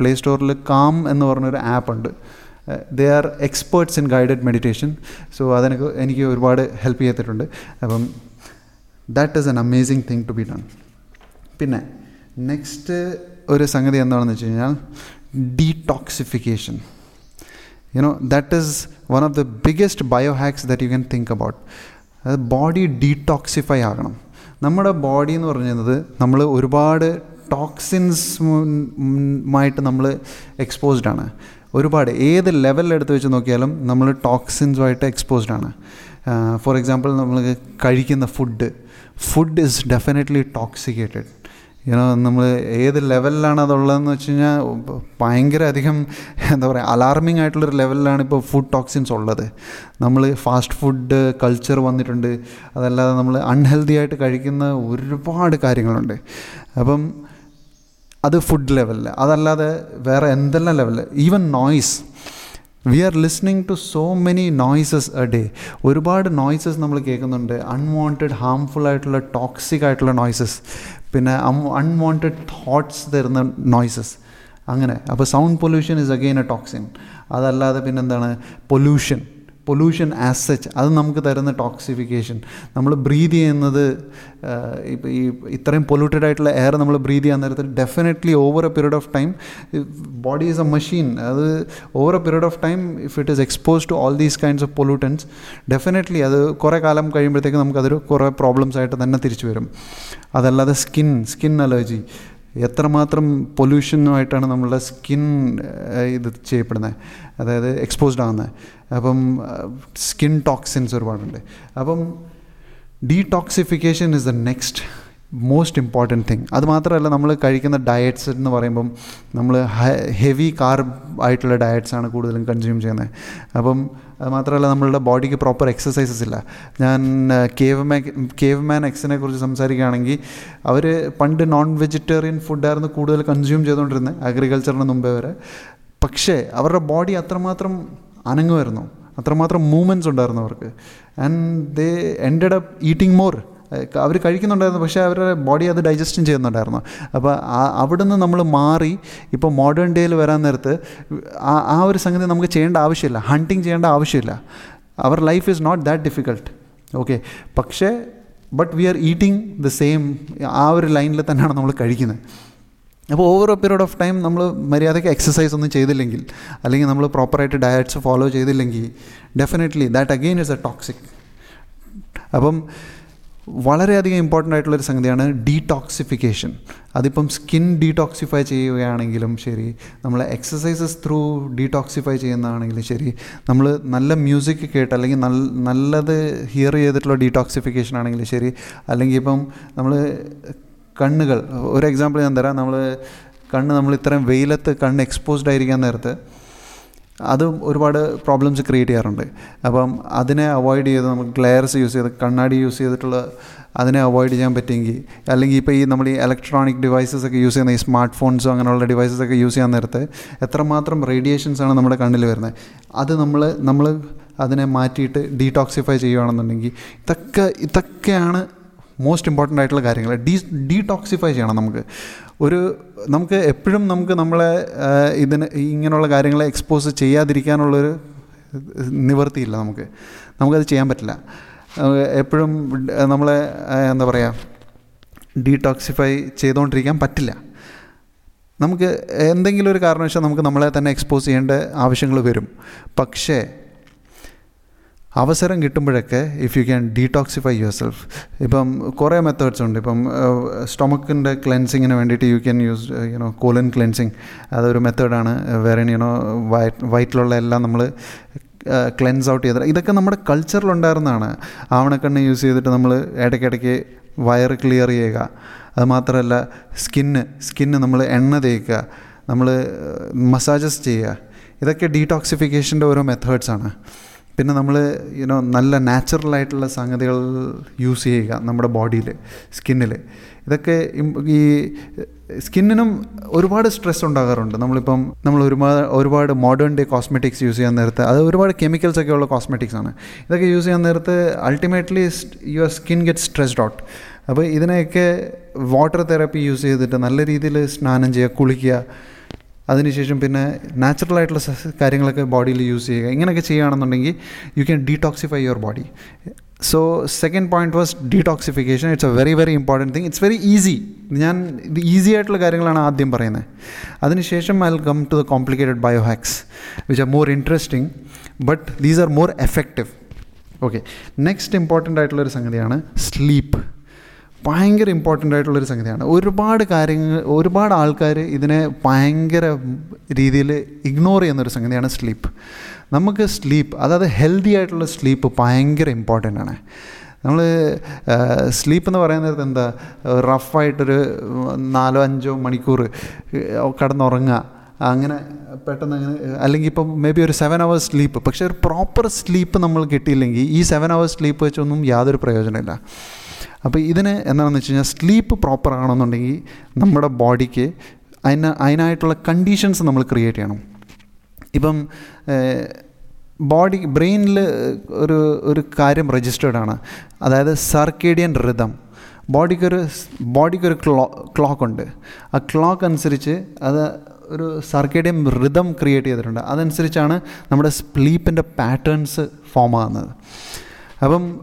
പ്ലേ സ്റ്റോറിൽ കാം എന്ന് പറഞ്ഞൊരു ആപ്പ് ഉണ്ട്. They are experts in guided meditation so അതെനിക്ക് എനിക്ക് ഒരുപാട് ഹെൽപ്പ് ചെയ്തിട്ടുണ്ട്. അപ്പം that is an amazing thing to be done പിന്നെ നെക്സ്റ്റ് ഒരു സംഗതി എന്താണെന്ന് വെച്ച് കഴിഞ്ഞാൽ detoxification you know that is one of the biggest bio hacks that you can think about അത് ബോഡി ഡീടോക്സിഫൈ ആകണം. നമ്മുടെ ബോഡി എന്ന് പറയുന്നത് നമ്മൾ ഒരുപാട് ടോക്സിൻസുമായിട്ട് നമ്മൾ എക്സ്പോസ്ഡ് ആണ്. ഒരുപാട് ഏത് ലെവലിൽ എടുത്ത് വെച്ച് നോക്കിയാലും നമ്മൾ ടോക്സിൻസുമായിട്ട് എക്സ്പോസ്ഡ് ആണ്. ഫോർ എക്സാമ്പിൾ നമ്മൾ കഴിക്കുന്ന food food is definitely toxicated you know നമ്മൾ ഏത് ലെവലിലാണ് അതുള്ളതെന്ന് വെച്ച് കഴിഞ്ഞാൽ ഭയങ്കര അധികം എന്താ പറയുക അലാർമിംഗ് ആയിട്ടുള്ളൊരു ലെവലിലാണ് ഇപ്പോൾ ഫുഡ് ടോക്സിൻസ് ഉള്ളത്. നമ്മൾ ഫാസ്റ്റ് ഫുഡ് കൾച്ചർ വന്നിട്ടുണ്ട്. അതല്ലാതെ നമ്മൾ അൺഹെൽത്തി ആയിട്ട് കഴിക്കുന്ന ഒരുപാട് കാര്യങ്ങളുണ്ട്. അപ്പം അത് ഫുഡ് ലെവലിൽ അതല്ലാതെ വേറെ എന്തെല്ലാം ലെവലിൽ even noise we are listening to so many noises a day ഒരുപാട് നോയ്സസ് നമ്മൾ കേൾക്കുന്നുണ്ട്. അൺവാണ്ടഡ് ഹാംഫുൾ ആയിട്ടുള്ള ടോക്സിക് ആയിട്ടുള്ള നോയ്സസ് പിന്നെ അൺവാണ്ടഡ് തോട്ട്സ് തരുന്ന നോയ്സസ് അങ്ങനെ. അപ്പോൾ sound pollution is again a toxin അതല്ലാതെ പിന്നെന്താണ്? പൊല്യൂഷൻ പൊല്യൂഷൻ ആസ് സച്ച് അത് നമുക്ക് തരുന്ന ടോക്സിഫിക്കേഷൻ നമ്മൾ ബ്രീത് ചെയ്യുന്നത് ഇപ്പോൾ ഈ ഇത്രയും പൊല്യൂട്ടഡ് ആയിട്ടുള്ള എയർ നമ്മൾ ബ്രീത് ചെയ്യാൻ നേരത്തിൽ definitely over a period of time body is a machine അത് over a period of time if it is expose to all these kinds of pollutants definitely അത് കുറേ കാലം കഴിയുമ്പോഴത്തേക്ക് നമുക്കതൊരു കുറേ പ്രോബ്ലംസ് ആയിട്ട് തന്നെ തിരിച്ചു വരും. അതല്ലാതെ സ്കിൻ സ്കിൻ അലർജി എത്രമാത്രം പൊല്യൂഷനുമായിട്ടാണ് നമ്മളുടെ സ്കിൻ ഇത് ചെയ്യപ്പെടുന്നത്? അതായത് എക്സ്പോസ്ഡ് ആകുന്നത്. അപ്പം സ്കിൻ ടോക്സിൻസ് ഒരുപാടുണ്ട്. അപ്പം detoxification is the next most important thing അത് മാത്രമല്ല നമ്മൾ കഴിക്കുന്ന ഡയറ്റ്സ് എന്ന് പറയുമ്പം നമ്മൾ ഹെവി കാർബ് ആയിട്ടുള്ള ഡയറ്റ്സ് ആണ് കൂടുതലും കൺസ്യൂം ചെയ്യുന്നത്. അപ്പം അത് മാത്രമല്ല നമ്മളുടെ ബോഡിക്ക് പ്രോപ്പർ എക്സസൈസസ് ഇല്ല. ഞാൻ കേവ് മാൻ കേവ് മാൻ എക്സിനെ കുറിച്ച് സംസാരിക്കുകയാണെങ്കിൽ അവർ പണ്ട് നോൺ വെജിറ്റേറിയൻ ഫുഡായിരുന്നു കൂടുതൽ കൺസ്യൂം ചെയ്തുകൊണ്ടിരുന്നത് അഗ്രികൾച്ചറിന് മുമ്പേ വരെ. പക്ഷേ അവരുടെ ബോഡി അത്രമാത്രം അനങ്ങുമായിരുന്നു. അത്രമാത്രം മൂവ്മെന്റ്സ് ഉണ്ടായിരുന്നു അവർക്ക്. And they ended up eating more അവർ കഴിക്കുന്നുണ്ടായിരുന്നു പക്ഷേ അവരുടെ ബോഡി അത് ഡൈജസ്റ്റും ചെയ്യുന്നുണ്ടായിരുന്നു. അപ്പോൾ അവിടുന്ന് നമ്മൾ മാറി ഇപ്പോൾ മോഡേൺ ഡേയിൽ വരാൻ നേരത്ത് ആ ഒരു സംഗതി നമുക്ക് ചെയ്യേണ്ട ആവശ്യമില്ല. ഹണ്ടിങ് ചെയ്യേണ്ട ആവശ്യമില്ല. അവർ life is not that difficult okay പക്ഷേ but we are eating the same ആ ഒരു ലൈനിൽ തന്നെയാണ് നമ്മൾ കഴിക്കുന്നത്. അപ്പോൾ over a period of time നമ്മൾ മര്യാദയ്ക്ക് എക്സസൈസ് ഒന്നും ചെയ്തില്ലെങ്കിൽ അല്ലെങ്കിൽ നമ്മൾ പ്രോപ്പറായിട്ട് ഡയറ്റ്സ് ഫോളോ ചെയ്തില്ലെങ്കിൽ definitely that again is a toxic അപ്പം വളരെയധികം ഇമ്പോർട്ടന്റ് ആയിട്ടുള്ളൊരു സംഗതിയാണ് ഡീടോക്സിഫിക്കേഷൻ അതിപ്പം സ്കിൻ ഡീടോക്സിഫൈ ചെയ്യുകയാണെങ്കിലും ശരി നമ്മൾ എക്സസൈസസ് ത്രൂ ഡീടോക്സിഫൈ ചെയ്യുന്നതാണെങ്കിലും ശരി നമ്മൾ നല്ല മ്യൂസിക് കേട്ട് അല്ലെങ്കിൽ നല്ല നല്ലത് ഹിയർ ചെയ്തിട്ടുള്ള ഡീടോക്സിഫിക്കേഷൻ ആണെങ്കിലും ശരി അല്ലെങ്കിൽ ഇപ്പം നമ്മൾ കണ്ണുകൾ ഒരു എക്സാമ്പിൾ ഞാൻ തരാം. നമ്മൾ കണ്ണ് നമ്മൾ ഇത്രയും വെയിലത്ത് കണ്ണ് എക്സ്പോസ്ഡ് ആയിരിക്കാൻ നേരത്ത് അത് ഒരുപാട് പ്രോബ്ലംസ് ക്രിയേറ്റ് ചെയ്യാറുണ്ട്. അപ്പം അതിനെ അവോയ്ഡ് ചെയ്ത് നമുക്ക് ഗ്ലെയർസ് യൂസ് ചെയ്ത് കണ്ണാടി യൂസ് ചെയ്തിട്ടുള്ള അതിനെ അവോയ്ഡ് ചെയ്യാൻ പറ്റുമെങ്കിൽ അല്ലെങ്കിൽ ഇപ്പോൾ ഈ നമ്മൾ ഈ ഇലക്ട്രോണിക് ഡിവൈസസ് ഒക്കെ യൂസ് ചെയ്യുന്ന ഈ സ്മാർട്ട് ഫോൺസും അങ്ങനെയുള്ള ഡിവൈസസ് ഒക്കെ യൂസ് ചെയ്യാൻ നേരത്ത് എത്രമാത്രം റേഡിയേഷൻസ് ആണ് നമ്മുടെ കണ്ണിൽ വരുന്നത്. അത് നമ്മൾ നമ്മൾ അതിനെ മാറ്റിയിട്ട് ഡീടോക്സിഫൈ ചെയ്യുകയാണെന്നുണ്ടെങ്കിൽ ഇതൊക്കെ ഇതൊക്കെയാണ് മോസ്റ്റ് ഇമ്പോർട്ടന്റ് ആയിട്ടുള്ള കാര്യങ്ങൾ. ഡീ ഡീടോക്സിഫൈ ചെയ്യണം നമുക്ക്. ഒരു നമുക്ക് എപ്പോഴും നമുക്ക് നമ്മളെ ഇതിന് ഇങ്ങനെയുള്ള കാര്യങ്ങളെ എക്സ്പോസ് ചെയ്യാതിരിക്കാനുള്ളൊരു നിവൃത്തിയില്ല നമുക്ക്. നമുക്കത് ചെയ്യാൻ പറ്റില്ല. എപ്പോഴും നമ്മളെ എന്താ പറയുക ഡീടോക്സിഫൈ ചെയ്തുകൊണ്ടിരിക്കാൻ പറ്റില്ല. നമുക്ക് എന്തെങ്കിലും ഒരു കാരണവശാൽ നമുക്ക് നമ്മളെ തന്നെ എക്സ്പോസ് ചെയ്യേണ്ട ആവശ്യങ്ങൾ വരും. പക്ഷേ അവസരം കിട്ടുമ്പോഴൊക്കെ if you can detoxify yourself ഇപ്പം കുറേ മെത്തേഡ്സ് ഉണ്ട്. ഇപ്പം സ്റ്റൊമക്കിന്റെ ക്ലെൻസിങ്ങിന് വേണ്ടിയിട്ട് you can use you know colon cleansing അതൊരു മെത്തേഡാണ് വേറെ യുനോ വയറ്റ് വയറ്റിലുള്ള എല്ലാം നമ്മൾ ക്ലെൻസ് ഔട്ട് ചെയ്ത ഇതൊക്കെ നമ്മുടെ കൾച്ചറിലുണ്ടായിരുന്നതാണ് ആവണക്കണ്ണ യൂസ് ചെയ്തിട്ട് നമ്മൾ ഇടയ്ക്കിടയ്ക്ക് വയർ ക്ലിയർ ചെയ്യുക. അതുമാത്രമല്ല സ്കിന്ന് സ്കിന്ന് നമ്മൾ എണ്ണ തേക്കുക. നമ്മൾ മസാജസ് ചെയ്യുക. ഇതൊക്കെ ഡീടോക്സിഫിക്കേഷന്റെ ഓരോ മെത്തേഡ്സാണ് പിന്നെ നമ്മൾ യുനോ നല്ല നാച്ചുറൽ ആയിട്ടുള്ള സംഗതികൾ യൂസ് ചെയ്യുക നമ്മുടെ ബോഡിയിൽ സ്കിന്നിൽ ഇതൊക്കെ ഈ സ്കിന്നിനും ഒരുപാട് സ്ട്രെസ് ഉണ്ടാകാറുണ്ട്. നമ്മളിപ്പം നമ്മൾ ഒരുപാട് ഒരുപാട് മോഡേൺ ഡേ കോസ്മെറ്റിക്സ് യൂസ് ചെയ്യാൻ നേരത്ത് അത് ഒരുപാട് കെമിക്കൽസ് ഒക്കെ ഉള്ള കോസ്മെറ്റിക്സ് ആണ്. ഇതൊക്കെ യൂസ് ചെയ്യാൻ നേരത്ത് ultimately your skin get stressed out അപ്പോൾ ഇതിനെയൊക്കെ വാട്ടർ തെറാപ്പി യൂസ് ചെയ്തിട്ട് നല്ല രീതിയിൽ സ്നാനം ചെയ്യുക കുളിക്കുക അതിനുശേഷം പിന്നെ നാച്ചുറൽ ആയിട്ടുള്ള കാര്യങ്ങളൊക്കെ ബോഡിയിൽ യൂസ് ചെയ്യുക. ഇങ്ങനെയൊക്കെ ചെയ്യുകയാണെന്നുണ്ടെങ്കിൽ you can detoxify your body so second point was detoxification it's a very very important thing it's very easy ഞാൻ ഇത് ഈസി ആയിട്ടുള്ള കാര്യങ്ങളാണ് ആദ്യം പറയുന്നത്. അതിനുശേഷം I come to the complicated bio hacks which are more interesting but these are more effective okay next important ആയിട്ടുള്ളൊരു സംഗതിയാണ് sleep ഭയങ്കര ഇമ്പോർട്ടന്റ് ആയിട്ടുള്ളൊരു സംഗതിയാണ്. ഒരുപാട് കാര്യങ്ങൾ ഒരുപാട് ആൾക്കാർ ഇതിനെ ഭയങ്കര രീതിയിൽ ഇഗ്നോർ ചെയ്യുന്നൊരു സംഗതിയാണ് സ്ലീപ്പ് നമുക്ക് സ്ലീപ്പ് അതായത് ഹെൽത്തി ആയിട്ടുള്ള സ്ലീപ്പ് ഭയങ്കര ഇമ്പോർട്ടന്റ് ആണ്. നമ്മൾ സ്ലീപ്പ് എന്ന് പറയുന്നത് എന്താ റഫായിട്ടൊരു നാലോ അഞ്ചോ മണിക്കൂർ കിടന്നുറങ്ങുക. അങ്ങനെ പെട്ടെന്ന് അങ്ങനെ അല്ലെങ്കിൽ ഇപ്പം മേ ബി ഒരു സെവൻ അവേഴ്സ് സ്ലീപ്പ് പക്ഷേ ഒരു പ്രോപ്പർ സ്ലീപ്പ് നമ്മൾ കിട്ടിയില്ലെങ്കിൽ ഈ സെവൻ അവേഴ്സ് സ്ലീപ്പ് വെച്ചൊന്നും യാതൊരു പ്രയോജനമില്ല. അപ്പോൾ ഇതിന് എന്താണെന്ന് വെച്ച് കഴിഞ്ഞാൽ സ്ലീപ്പ് പ്രോപ്പർ ആണെന്നുണ്ടെങ്കിൽ നമ്മുടെ ബോഡിക്ക് അതിന് അതിനായിട്ടുള്ള കണ്ടീഷൻസ് നമ്മൾ ക്രിയേറ്റ് ചെയ്യണം. ഇപ്പം ബോഡി ബ്രെയിനിൽ ഒരു ഒരു കാര്യം രജിസ്റ്റേർഡ് ആണ്. അതായത് സർക്കേഡിയൻ റിതം ബോഡിക്കൊരു ബോഡിക്കൊരു ക്ലോ ക്ലോക്ക് ഉണ്ട്. ആ ക്ലോക്ക് അനുസരിച്ച് അത് ഒരു സർക്കേഡിയം റിതം ക്രിയേറ്റ് ചെയ്തിട്ടുണ്ട്. അതനുസരിച്ചാണ് നമ്മുടെ സ്ലീപ്പിന്റെ പാറ്റേൺസ് ഫോം ആകുന്നത്. അപ്പം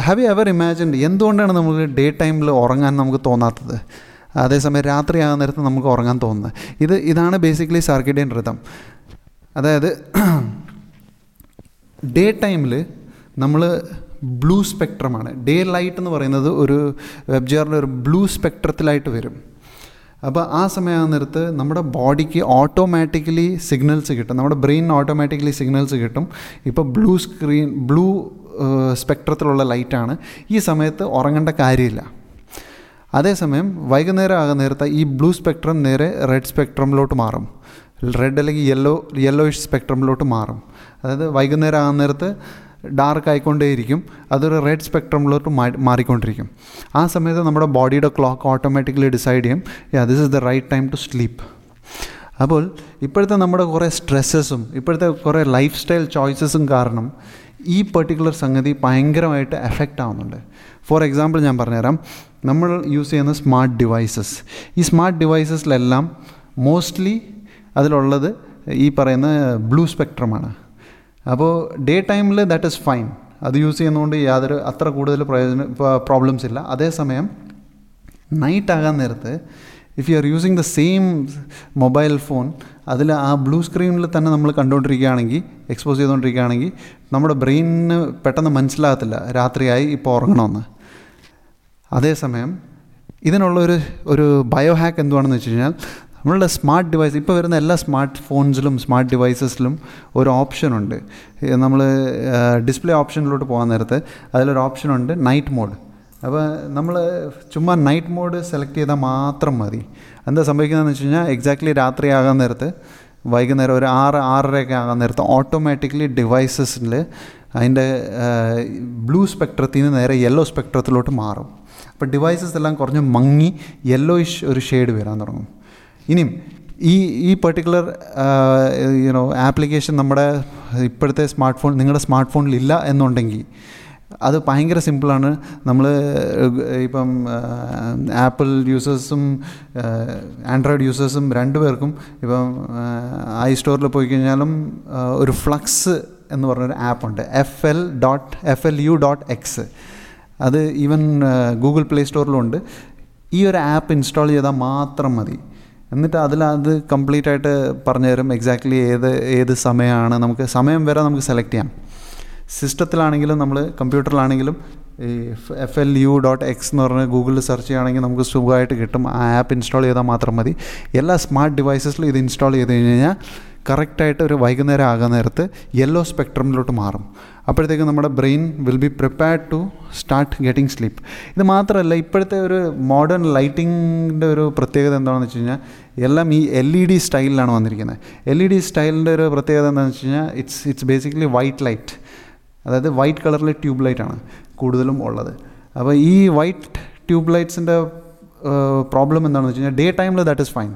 ഹാവ് യു എവർ ഇമാജിൻഡ് എന്തുകൊണ്ടാണ് നമുക്ക് ഡേ ടൈമിൽ ഉറങ്ങാൻ നമുക്ക് തോന്നാത്തത്? അതേസമയം രാത്രി ആകുന്ന നേരത്ത് നമുക്ക് ഉറങ്ങാൻ തോന്നുന്നത്. ഇത് ഇതാണ് ബേസിക്കലി സർക്കിഡിയൻ റിതം അതായത് ഡേ ടൈമിൽ നമ്മൾ ബ്ലൂ സ്പെക്ട്രമാണ് ഡേ ലൈറ്റ് എന്ന് പറയുന്നത് ഒരു വെബ്ജിയറിന്റെ ഒരു ബ്ലൂ സ്പെക്ട്രത്തിലായിട്ട് വരും. അപ്പോൾ ആ സമയമാകുന്ന നേരത്ത് നമ്മുടെ ബോഡിക്ക് ഓട്ടോമാറ്റിക്കലി സിഗ്നൽസ് കിട്ടും. നമ്മുടെ ബ്രെയിനിന് ഓട്ടോമാറ്റിക്കലി സിഗ്നൽസ് കിട്ടും. ഇപ്പോൾ ബ്ലൂ സ്ക്രീൻ ബ്ലൂ സ്പെക്ട്രത്തിലുള്ള ലൈറ്റാണ് ഈ സമയത്ത് ഉറങ്ങേണ്ട കാര്യമില്ല. അതേസമയം വൈകുന്നേരം ആകുന്ന നേരത്തെ ഈ ബ്ലൂ സ്പെക്ട്രം നേരെ റെഡ് സ്പെക്ട്രമിലോട്ട് മാറും. റെഡ് അല്ലെങ്കിൽ യെല്ലോ യെല്ലോയിഷ് സ്പെക്ട്രമിലോട്ട് മാറും. അതായത് വൈകുന്നേരം ആകുന്ന നേരത്ത് ഡാർക്ക് ആയിക്കൊണ്ടേയിരിക്കും. അതൊരു റെഡ് സ്പെക്ട്രമിലോട്ട് മാറിക്കൊണ്ടിരിക്കും. ആ സമയത്ത് നമ്മുടെ ബോഡിയുടെ ക്ലോക്ക് ഓട്ടോമാറ്റിക്കലി ഡിസൈഡ് ചെയ്യും yeah this is the right time to sleep അപ്പോൾ ഇപ്പോഴത്തെ നമ്മുടെ കുറേ സ്ട്രെസ്സസും ഇപ്പോഴത്തെ കുറേ ലൈഫ് സ്റ്റൈൽ ചോയ്സസും കാരണം ഈ പെർട്ടിക്കുലർ സംഗതി ഭയങ്കരമായിട്ട് എഫക്റ്റ് ആവുന്നുണ്ട്. ഫോർ എക്സാമ്പിൾ ഞാൻ പറഞ്ഞുതരാം. നമ്മൾ യൂസ് ചെയ്യുന്ന സ്മാർട്ട് ഡിവൈസസ് ഈ സ്മാർട്ട് ഡിവൈസസിലെല്ലാം മോസ്റ്റ്ലി അതിലുള്ളത് ഈ പറയുന്ന ബ്ലൂ സ്പെക്ട്രമാണ് അപ്പോൾ ഡേ ടൈമിൽ ദാറ്റ് ഇസ് ഫൈൻ അത് യൂസ് ചെയ്യുന്നതുകൊണ്ട് യാതൊരു അത്ര കൂടുതൽ പ്രയോജന പ്രോബ്ലംസ് ഇല്ല. അതേസമയം നൈറ്റ് ആകാൻ നേരത്ത് if you are using the same mobile phone അതിൽ ആ ബ്ലൂ സ്ക്രീനിൽ തന്നെ നമ്മൾ കണ്ടുകൊണ്ടിരിക്കുകയാണെങ്കിൽ എക്സ്പോസ് ചെയ്തുകൊണ്ടിരിക്കുകയാണെങ്കിൽ നമ്മുടെ ബ്രെയിനിന് പെട്ടെന്ന് മനസ്സിലാകത്തില്ല രാത്രിയായി ഇപ്പോൾ ഉറങ്ങണമെന്ന് അതേസമയം ഇതിനുള്ള ഒരു ഒരു ബയോ ഹാക്ക് എന്തുവാണെന്ന് വെച്ച് കഴിഞ്ഞാൽ നമ്മളുടെ സ്മാർട്ട് ഡിവൈസ് ഇപ്പോൾ വരുന്ന എല്ലാ സ്മാർട്ട് ഫോൺസിലും സ്മാർട്ട് ഡിവൈസസിലും ഒരു ഓപ്ഷനുണ്ട് നമ്മൾ ഡിസ്പ്ലേ ഓപ്ഷനിലോട്ട് പോകാൻ നേരത്ത് അതിലൊരു ഓപ്ഷനുണ്ട് നൈറ്റ് മോഡ് അപ്പോൾ നമ്മൾ ചുമ്മാ നൈറ്റ് മോഡ് സെലക്ട് ചെയ്താൽ മാത്രം മതി. എന്താ സംഭവിക്കുന്നതെന്ന് വെച്ച് കഴിഞ്ഞാൽ എക്സാക്ട്ലി രാത്രി ആകാൻ നേരത്ത് വൈകുന്നേരം ഒരു ആറ് ആറരയൊക്കെ ആകാൻ നേരത്ത് ഓട്ടോമാറ്റിക്കലി ഡിവൈസസിൽ അതിന്റെ ബ്ലൂ സ്പെക്ട്രത്തിൽ നിന്ന് നേരെ യെല്ലോ സ്പെക്ട്രത്തിലോട്ട് മാറും. അപ്പോൾ ഡിവൈസസ് എല്ലാം കുറഞ്ഞ് മങ്ങി യെല്ലോയിഷ് ഒരു ഷെയ്ഡ് വരാൻ തുടങ്ങും. ഇനിയും ഈ ഈ പെർട്ടിക്കുലർ യുനോ ആപ്ലിക്കേഷൻ നമ്മുടെ ഇപ്പോഴത്തെ സ്മാർട്ട് ഫോൺ നിങ്ങളുടെ സ്മാർട്ട് ഫോണിലില്ല എന്നുണ്ടെങ്കിൽ അത് ഭയങ്കര സിമ്പിളാണ് നമ്മൾ ഇപ്പം ആപ്പിൾ യൂസേഴ്സും ആൻഡ്രോയിഡ് യൂസേഴ്സും രണ്ടുപേർക്കും ഇപ്പം ഐ സ്റ്റോറിൽ പോയി കഴിഞ്ഞാലും ഒരു ഫ്ലക്സ് എന്ന് പറഞ്ഞൊരു ആപ്പുണ്ട് F L dot F L U dot X അത് ഈവൻ ഗൂഗിൾ പ്ലേ സ്റ്റോറിലുണ്ട് ഈ ഒരു ആപ്പ് ഇൻസ്റ്റാൾ ചെയ്താൽ മാത്രം മതി. എന്നിട്ട് അതിൽ അത് കംപ്ലീറ്റ് ആയിട്ട് പറഞ്ഞു തരും എക്സാക്ട്ലി ഏത് ഏത് സമയമാണ് നമുക്ക് സമയം വരെ നമുക്ക് സെലക്ട് ചെയ്യാം. സിസ്റ്റത്തിലാണെങ്കിലും നമ്മൾ കമ്പ്യൂട്ടറിലാണെങ്കിലും ഈ F L U dot X എന്ന് പറഞ്ഞ് ഗൂഗിളിൽ സെർച്ച് ചെയ്യുകയാണെങ്കിൽ നമുക്ക് സുഖമായിട്ട് കിട്ടും. ആ ആപ്പ് ഇൻസ്റ്റാൾ ചെയ്താൽ മാത്രം മതി. എല്ലാ സ്മാർട്ട് ഡിവൈസസിലും ഇത് ഇൻസ്റ്റാൾ ചെയ്ത് കഴിഞ്ഞ് കഴിഞ്ഞാൽ കറക്റ്റായിട്ട് ഒരു വൈകുന്നേരം ആകുന്ന നേരത്ത് യെല്ലോ സ്പെക്ട്രമിലോട്ട് മാറും. അപ്പോഴത്തേക്ക് നമ്മുടെ brain will be prepared to start getting sleep ഇത് മാത്രമല്ല ഇപ്പോഴത്തെ ഒരു മോഡേൺ ലൈറ്റിങ്ങിന്റെ ഒരു പ്രത്യേകത എന്താണെന്ന് വെച്ച് കഴിഞ്ഞാൽ എല്ലാം ഈ എൽ ഇ ഡി സ്റ്റൈലിലാണ് വന്നിരിക്കുന്നത്. എൽ ഇ ഡി സ്റ്റൈലിന്റെ ഒരു പ്രത്യേകത എന്താണെന്ന് വെച്ച് കഴിഞ്ഞാൽ it's it's basically white light അതായത് വൈറ്റ് കളറിലെ ട്യൂബ് ലൈറ്റാണ് കൂടുതലും ഉള്ളത്. അപ്പോൾ ഈ വൈറ്റ് ട്യൂബ് ലൈറ്റ്സിന്റെ പ്രോബ്ലം എന്താണെന്ന് വെച്ച് കഴിഞ്ഞാൽ ഡേ ടൈമിൽ that is fine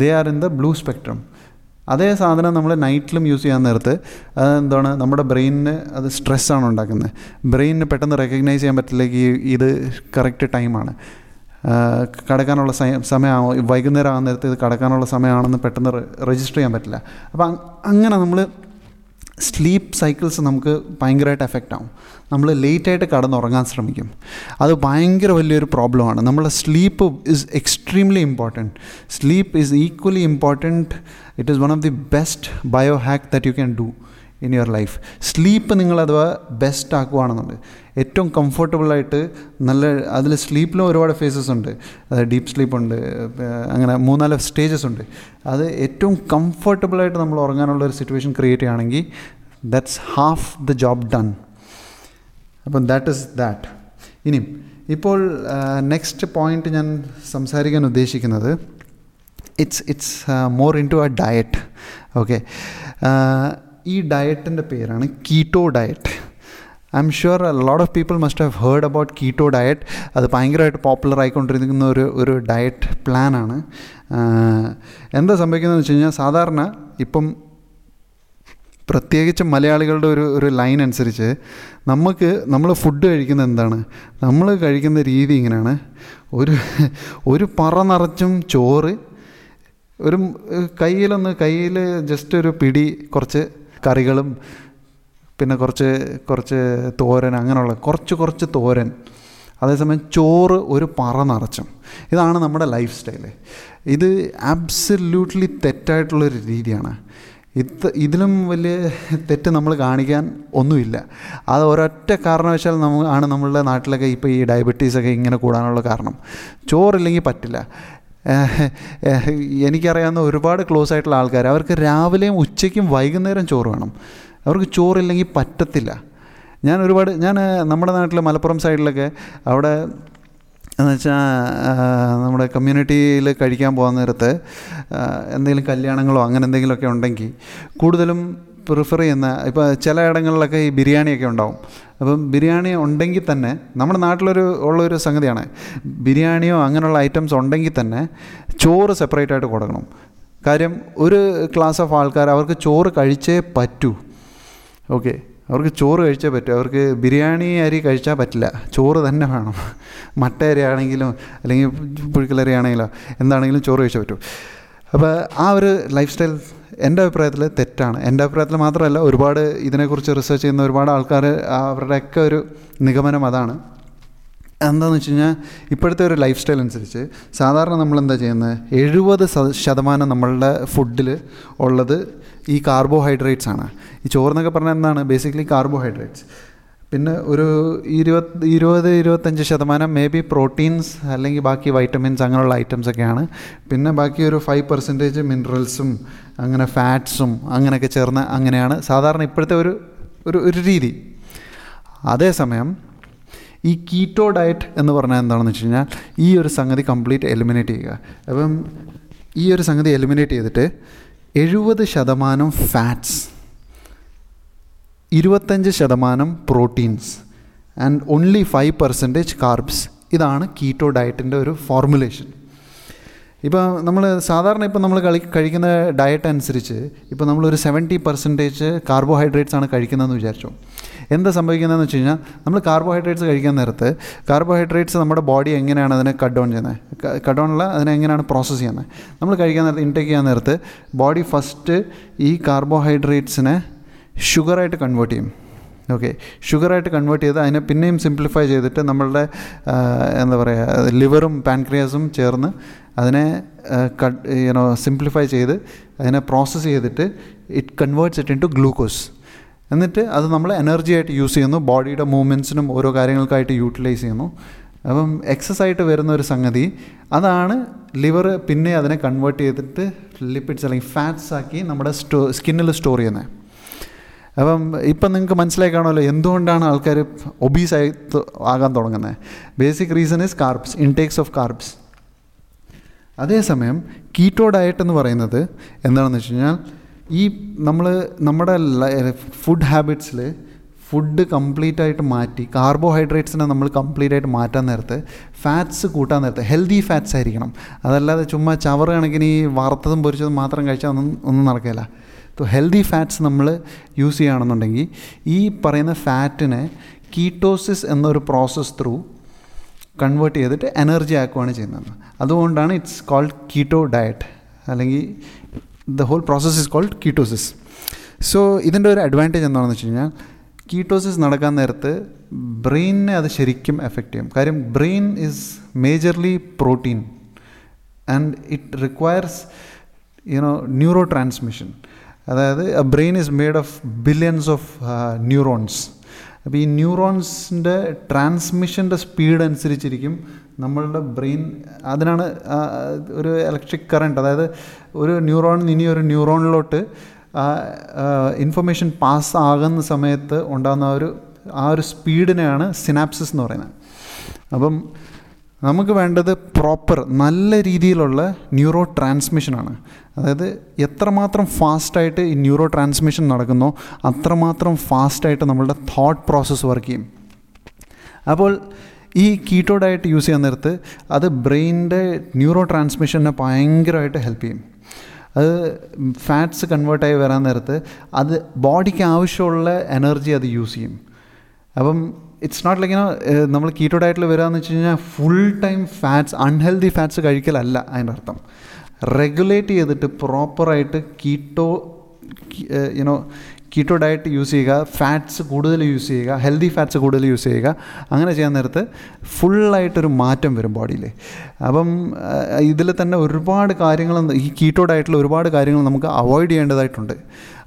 they are in the blue spectrum അതേ സാധനം നമ്മൾ നൈറ്റിലും യൂസ് ചെയ്യാൻ നേരത്ത് അതെന്താണ് നമ്മുടെ ബ്രെയിനിന് അത് സ്ട്രെസ്സാണ് ഉണ്ടാക്കുന്നത്. ബ്രെയിനിന് പെട്ടെന്ന് റെക്കഗ്നൈസ് ചെയ്യാൻ പറ്റില്ലെങ്കിൽ ഇത് കറക്റ്റ് ടൈമാണ് കടക്കാനുള്ള സമയം വൈകുന്നേരം ആകുന്ന നേരത്ത് ഇത് കടക്കാനുള്ള സമയമാണെന്ന് പെട്ടെന്ന് രജിസ്റ്റർ ചെയ്യാൻ പറ്റില്ല. അപ്പോൾ അങ്ങനെ നമ്മൾ സ്ലീപ്പ് സൈക്കിൾസ് നമുക്ക് ഭയങ്കരമായിട്ട് എഫക്റ്റ് ആവും. നമ്മൾ ലേറ്റായിട്ട് കടന്നുറങ്ങാൻ ശ്രമിക്കും. അത് ഭയങ്കര വലിയൊരു പ്രോബ്ലമാണ് നമ്മളെ sleep is extremely important sleep is equally important it is one of the best bio hack that you can do in your life sleep നിങ്ങൾ അഥവാ ബെസ്റ്റ് ആക്കുകയാണെന്നുണ്ട് ഏറ്റവും കംഫർട്ടബിളായിട്ട് നല്ല അതിൽ സ്ലീപ്പിലും ഒരുപാട് ഫേസസ് ഉണ്ട്. ഡീപ്പ് സ്ലീപ്പ് ഉണ്ട് അങ്ങനെ മൂന്നാൽ സ്റ്റേജസ് ഉണ്ട്. അത് ഏറ്റവും കംഫർട്ടബിളായിട്ട് നമ്മൾ ഉറങ്ങാനുള്ള ഒരു സിറ്റുവേഷൻ ക്രിയേറ്റ് ചെയ്യുകയാണെങ്കിൽ that's half the job done അപ്പം ദാറ്റ് ഇസ് ദാറ്റ് ഇനിയും ഇപ്പോൾ നെക്സ്റ്റ് പോയിന്റ് ഞാൻ സംസാരിക്കാൻ ഉദ്ദേശിക്കുന്നത് it's it's more into a diet okay ഈ ഡയറ്റിന്റെ പേരാണ് keto diet I'm sure lot of people must have heard about keto diet അത് ഭയങ്കരമായിട്ട് പോപ്പുലർ ആയിക്കൊണ്ടിരിക്കുന്ന ഒരു ഒരു ഡയറ്റ് പ്ലാനാണ് എന്താ സംഭവിക്കുന്നതെന്ന് വെച്ച് കഴിഞ്ഞാൽ സാധാരണ ഇപ്പം പ്രത്യേകിച്ച് മലയാളികളുടെ ഒരു ഒരു ലൈൻ അനുസരിച്ച് നമുക്ക് നമ്മൾ ഫുഡ് കഴിക്കുന്നത് എന്താണ്? നമ്മൾ കഴിക്കുന്ന രീതി ഇങ്ങനെയാണ്. ഒരു ഒരു പറ നിറച്ചും ചോറ് ഒരു കയ്യിലൊന്ന് കയ്യിൽ ജസ്റ്റ് ഒരു പിടി കുറച്ച് കറികളും പിന്നെ കുറച്ച് കുറച്ച് തോരൻ അങ്ങനെയുള്ള കുറച്ച് കുറച്ച് തോരൻ. അതേസമയം ചോറ് ഒരു പറ നിറച്ചും. ഇതാണ് നമ്മുടെ ലൈഫ് സ്റ്റൈൽ ഇത് ആബ്സല്യൂട്ട്ലി തെറ്റായിട്ടുള്ളൊരു രീതിയാണ്. ഇത് ഇതിലും വലിയ തെറ്റ് നമ്മൾ കാണിക്കാൻ ഒന്നുമില്ല. അത് ഒരൊറ്റ കാരണവശാൽ നമ്മൾ ആണ് നമ്മളുടെ നാട്ടിലൊക്കെ ഇപ്പോൾ ഈ ഡയബറ്റീസൊക്കെ ഇങ്ങനെ കൂടാനുള്ള കാരണം. ചോറില്ലെങ്കിൽ പറ്റില്ല. എനിക്കറിയാവുന്ന ഒരുപാട് ക്ലോസ് ആയിട്ടുള്ള ആൾക്കാർ അവർക്ക് രാവിലെയും ഉച്ചയ്ക്കും വൈകുന്നേരം ചോറ് വേണം. അവർക്ക് ചോറില്ലെങ്കിൽ പറ്റത്തില്ല. ഞാൻ ഒരുപാട് ഞാൻ നമ്മുടെ നാട്ടിൽ മലപ്പുറം സൈഡിലൊക്കെ അവിടെ എന്ന് വെച്ചാൽ നമ്മുടെ കമ്മ്യൂണിറ്റിയിൽ കഴിക്കാൻ പോകുന്ന നേരത്ത് എന്തെങ്കിലും കല്യാണങ്ങളോ അങ്ങനെ എന്തെങ്കിലുമൊക്കെ ഉണ്ടെങ്കിൽ കൂടുതലും പ്രിഫർ ചെയ്യുന്ന ഇപ്പോൾ ചില ഇടങ്ങളിലൊക്കെ ഈ ബിരിയാണിയൊക്കെ ഉണ്ടാവും. അപ്പം ബിരിയാണി ഉണ്ടെങ്കിൽ തന്നെ നമ്മുടെ നാട്ടിലൊരു ഉള്ളൊരു സംഗതിയാണ് ബിരിയാണിയോ അങ്ങനെയുള്ള ഐറ്റംസ് ഉണ്ടെങ്കിൽ തന്നെ ചോറ് സെപ്പറേറ്റ് ആയിട്ട് കൊടുക്കണം. കാര്യം ഒരു ക്ലാസ് ഓഫ് ആൾക്കാർ അവർക്ക് ചോറ് കഴിച്ചേ പറ്റൂ. ഓക്കെ അവർക്ക് ചോറ് കഴിച്ചേ പറ്റൂ. അവർക്ക് ബിരിയാണി അരി കഴിച്ചാൽ പറ്റില്ല. ചോറ് തന്നെ വേണം. മട്ട അരി ആണെങ്കിലും അല്ലെങ്കിൽ പുഴുക്കലരി ആണെങ്കിലോ എന്താണെങ്കിലും ചോറ് കഴിച്ചേ പറ്റൂ. അപ്പോൾ ആ ഒരു ലൈഫ് സ്റ്റൈൽ എന്റെ അഭിപ്രായത്തിൽ തെറ്റാണ്. എന്റെ അഭിപ്രായത്തിൽ മാത്രമല്ല ഒരുപാട് ഇതിനെക്കുറിച്ച് റിസർച്ച് ചെയ്യുന്ന ഒരുപാട് ആൾക്കാർ അവരുടെയൊക്കെ ഒരു നിഗമനം അതാണ്. എന്താണെന്ന് വെച്ച് കഴിഞ്ഞാൽ ഇപ്പോഴത്തെ ഒരു ലൈഫ് സ്റ്റൈൽ അനുസരിച്ച് സാധാരണ നമ്മൾ എന്താ ചെയ്യുന്നത് എഴുപത് ശതമാനം നമ്മളുടെ ഫുഡിൽ ഉള്ളത് ഈ കാർബോഹൈഡ്രേറ്റ്സ് ആണ്. ഈ ചോറെന്നൊക്കെ പറഞ്ഞാൽ എന്താണ്? ബേസിക്കലി കാർബോഹൈഡ്രേറ്റ്സ് പിന്നെ ഒരു ഇരുപത് ഇരുപത് ഇരുപത്തഞ്ച് ശതമാനം മേ ബി പ്രോട്ടീൻസ് അല്ലെങ്കിൽ ബാക്കി വൈറ്റമിൻസ് അങ്ങനെയുള്ള ഐറ്റംസ് ഒക്കെയാണ്. പിന്നെ ബാക്കി ഒരു ഫൈവ് പെർസെന്റേജ് മിനറൽസും അങ്ങനെ ഫാറ്റ്സും അങ്ങനെയൊക്കെ ചേർന്ന് അങ്ങനെയാണ് സാധാരണ ഇപ്പോഴത്തെ ഒരു ഒരു ഒരു രീതി. അതേസമയം ഈ കീറ്റോ ഡയറ്റ് എന്ന് പറഞ്ഞാൽ എന്താണെന്ന് വെച്ച് കഴിഞ്ഞാൽ ഈ ഒരു സംഗതി കംപ്ലീറ്റ് എലിമിനേറ്റ് ചെയ്യുക. അപ്പം ഈ ഒരു സംഗതി എലിമിനേറ്റ് ചെയ്തിട്ട് എഴുപത് ശതമാനം ഫാറ്റ്സ് ഇരുപത്തഞ്ച് ശതമാനം proteins and only five percentage carbs ഇതാണ് കീറ്റോ ഡയറ്റിന്റെ ഒരു ഫോർമുലേഷൻ ഇപ്പോൾ നമ്മൾ സാധാരണ ഇപ്പോൾ നമ്മൾ കളി കഴിക്കുന്ന ഡയറ്റ് അനുസരിച്ച് ഇപ്പോൾ നമ്മളൊരു സെവന്റി പെർസെന്റേജ് കാർബോഹൈഡ്രേറ്റ്സ് ആണ് കഴിക്കുന്നതെന്ന് വിചാരിച്ചു. എന്താ സംഭവിക്കുന്നതെന്ന് വെച്ച് കഴിഞ്ഞാൽ നമ്മൾ കാർബോഹൈഡ്രേറ്റ്സ് കഴിക്കാൻ നേരത്ത് കാർബോഹൈഡ്രേറ്റ്സ് നമ്മുടെ ബോഡി എങ്ങനെയാണ് അതിനെ കട്ട് ഡൗൺ ചെയ്യുന്നത് കട്ട് ഡൗണുള്ള അതിനെ എങ്ങനെയാണ് പ്രോസസ്സ് ചെയ്യുന്നത് നമ്മൾ കഴിക്കാൻ നേരത്ത് ഇൻടേക്ക് ചെയ്യാൻ നേരത്ത് ബോഡി ഫസ്റ്റ് ഈ കാർബോഹൈഡ്രേറ്റ്സിനെ ഷുഗറായിട്ട് കൺവേർട്ട് ചെയ്യും. ഓക്കെ ഷുഗറായിട്ട് കൺവേർട്ട് ചെയ്ത് അതിനെ പിന്നെയും സിംപ്ലിഫൈ ചെയ്തിട്ട് നമ്മളുടെ എന്താ പറയുക ലിവറും പാൻക്രിയാസും ചേർന്ന് അതിനെ കട്ട് യുനോ സിംപ്ലിഫൈ ചെയ്ത് അതിനെ പ്രോസസ്സ് ചെയ്തിട്ട് it converts it into glucose എന്നിട്ട് അത് നമ്മൾ എനർജി ആയിട്ട് യൂസ് ചെയ്യുന്നു. ബോഡിയുടെ മൂവ്മെന്റ്സിനും ഓരോ കാര്യങ്ങൾക്കായിട്ട് യൂട്ടിലൈസ് ചെയ്യുന്നു. അപ്പം എക്സസ് ആയിട്ട് വരുന്ന ഒരു സംഗതി അതാണ് ലിവർ പിന്നെ അതിനെ കൺവേർട്ട് ചെയ്തിട്ട് ലിപ്പിഡ്സ് അല്ലെങ്കിൽ ഫാറ്റ്സ് ആക്കി നമ്മുടെ സ്റ്റോ സ്കിന്നിൽ സ്റ്റോർ ചെയ്യുന്നത്. അപ്പം ഇപ്പം നിങ്ങൾക്ക് മനസ്സിലായി കാണുമല്ലോ എന്തുകൊണ്ടാണ് ആൾക്കാർ ഒബീസായി ആകാൻ തുടങ്ങുന്നത് basic reason is carbs intakes of carbs അതേസമയം കീറ്റോ ഡയറ്റ് എന്ന് പറയുന്നത് എന്താണെന്ന് വെച്ച് കഴിഞ്ഞാൽ ഈ നമ്മൾ നമ്മുടെ ഫുഡ് ഹാബിറ്റ്സിൽ ഫുഡ് കംപ്ലീറ്റ് ആയിട്ട് മാറ്റി കാർബോഹൈഡ്രേറ്റ്സിനെ നമ്മൾ കംപ്ലീറ്റ് ആയിട്ട് മാറ്റാൻ നേരത്ത് ഫാറ്റ്സ് കൂട്ടാൻ നേരത്ത് ഹെൽത്തി ഫാറ്റ്സ് ആയിരിക്കണം. അതല്ലാതെ ചുമ്മാ ചവറ് കണക്കിന് ഈ വറുത്തതും പൊരിച്ചതും മാത്രം കഴിച്ചാൽ ഒന്നും ഒന്നും നടക്കില്ല. ഹെൽത്തി ഫാറ്റ്സ് നമ്മൾ യൂസ് ചെയ്യുകയാണെന്നുണ്ടെങ്കിൽ ഈ പറയുന്ന ഫാറ്റിനെ കീറ്റോസിസ് എന്നൊരു പ്രോസസ്സ് ത്രൂ കൺവേർട്ട് ചെയ്തിട്ട് എനർജി ആക്കുകയാണ് ചെയ്യുന്നത്. അതുകൊണ്ടാണ് ഇറ്റ്സ് കോൾഡ് കീറ്റോ ഡയറ്റ് അല്ലെങ്കിൽ the whole process is called ketosis so ഇതിന്റെ ഒരു അഡ്വാന്റേജ് എന്താണെന്ന് വെച്ച് കഴിഞ്ഞാൽ കീറ്റോസിസ് നടക്കാൻ നേരത്ത് ബ്രെയിനിനെ അത് ശരിക്കും എഫക്റ്റ് ചെയ്യും. കാര്യം brain is majorly protein and it requires you know neuro transmission അതായത് brain is made of billions of neurons അപ്പോൾ ഈ ന്യൂറോൺസിന്റെ ട്രാൻസ്മിഷന്റെ സ്പീഡ് അനുസരിച്ചിരിക്കും നമ്മളുടെ ബ്രെയിൻ അതിനാണ് ഒരു ഇലക്ട്രിക് കറണ്ട് അതായത് ഒരു ന്യൂറോണിൽ ഇനി ഒരു ന്യൂറോണിലോട്ട് ഇൻഫർമേഷൻ പാസ് ആകുന്ന സമയത്ത് ഉണ്ടാകുന്ന ഒരു ആ ഒരു സ്പീഡിനെയാണ് സിനാപ്സിസ് എന്ന് പറയുന്നത്. അപ്പം നമുക്ക് വേണ്ടത് പ്രോപ്പർ നല്ല രീതിയിലുള്ള ന്യൂറോ ട്രാൻസ്മിഷനാണ് അതായത് എത്രമാത്രം ഫാസ്റ്റായിട്ട് ഈ ന്യൂറോ ട്രാൻസ്മിഷൻ നടക്കുന്നോ അത്രമാത്രം ഫാസ്റ്റായിട്ട് നമ്മളുടെ തോട്ട് പ്രോസസ്സ് വർക്ക് ചെയ്യും. അപ്പോൾ ഈ കീറ്റോ ഡയറ്റ് യൂസ് ചെയ്യാൻ നേരത്ത് അത് ബ്രെയിനിന്റെ ന്യൂറോ ട്രാൻസ്മിഷനെ ഭയങ്കരമായിട്ട് ഹെൽപ്പ് ചെയ്യും. അത് ഫാറ്റ്സ് കൺവേർട്ടായി വരാൻ നേരത്ത് അത് ബോഡിക്ക് ആവശ്യമുള്ള എനർജി അത് യൂസ് ചെയ്യും. അപ്പം ഇറ്റ്സ് നോട്ട് ലൈക്ക് നമ്മൾ കീറ്റോ ഡയറ്റിൽ വരാമെന്ന് വെച്ച് കഴിഞ്ഞാൽ full time fats unhealthy fats കഴിക്കലല്ല അതിന്റെ അർത്ഥം. റെഗുലേറ്റ് ചെയ്തിട്ട് പ്രോപ്പറായിട്ട് keto you know keto diet use ചെയ്യുക ഫാറ്റ്സ് കൂടുതൽ യൂസ് ചെയ്യുക ഹെൽത്തി ഫാറ്റ്സ് കൂടുതൽ യൂസ് ചെയ്യുക അങ്ങനെ ചെയ്യാൻ നേരത്ത് ഫുള്ളായിട്ടൊരു മാറ്റം വരും ബോഡിയിൽ അപ്പം ഇതിൽ തന്നെ ഒരുപാട് കാര്യങ്ങൾ ഈ കീറ്റോ ഡയറ്റിൽ ഒരുപാട് കാര്യങ്ങൾ നമുക്ക് അവോയ്ഡ് ചെയ്യേണ്ടതായിട്ടുണ്ട്.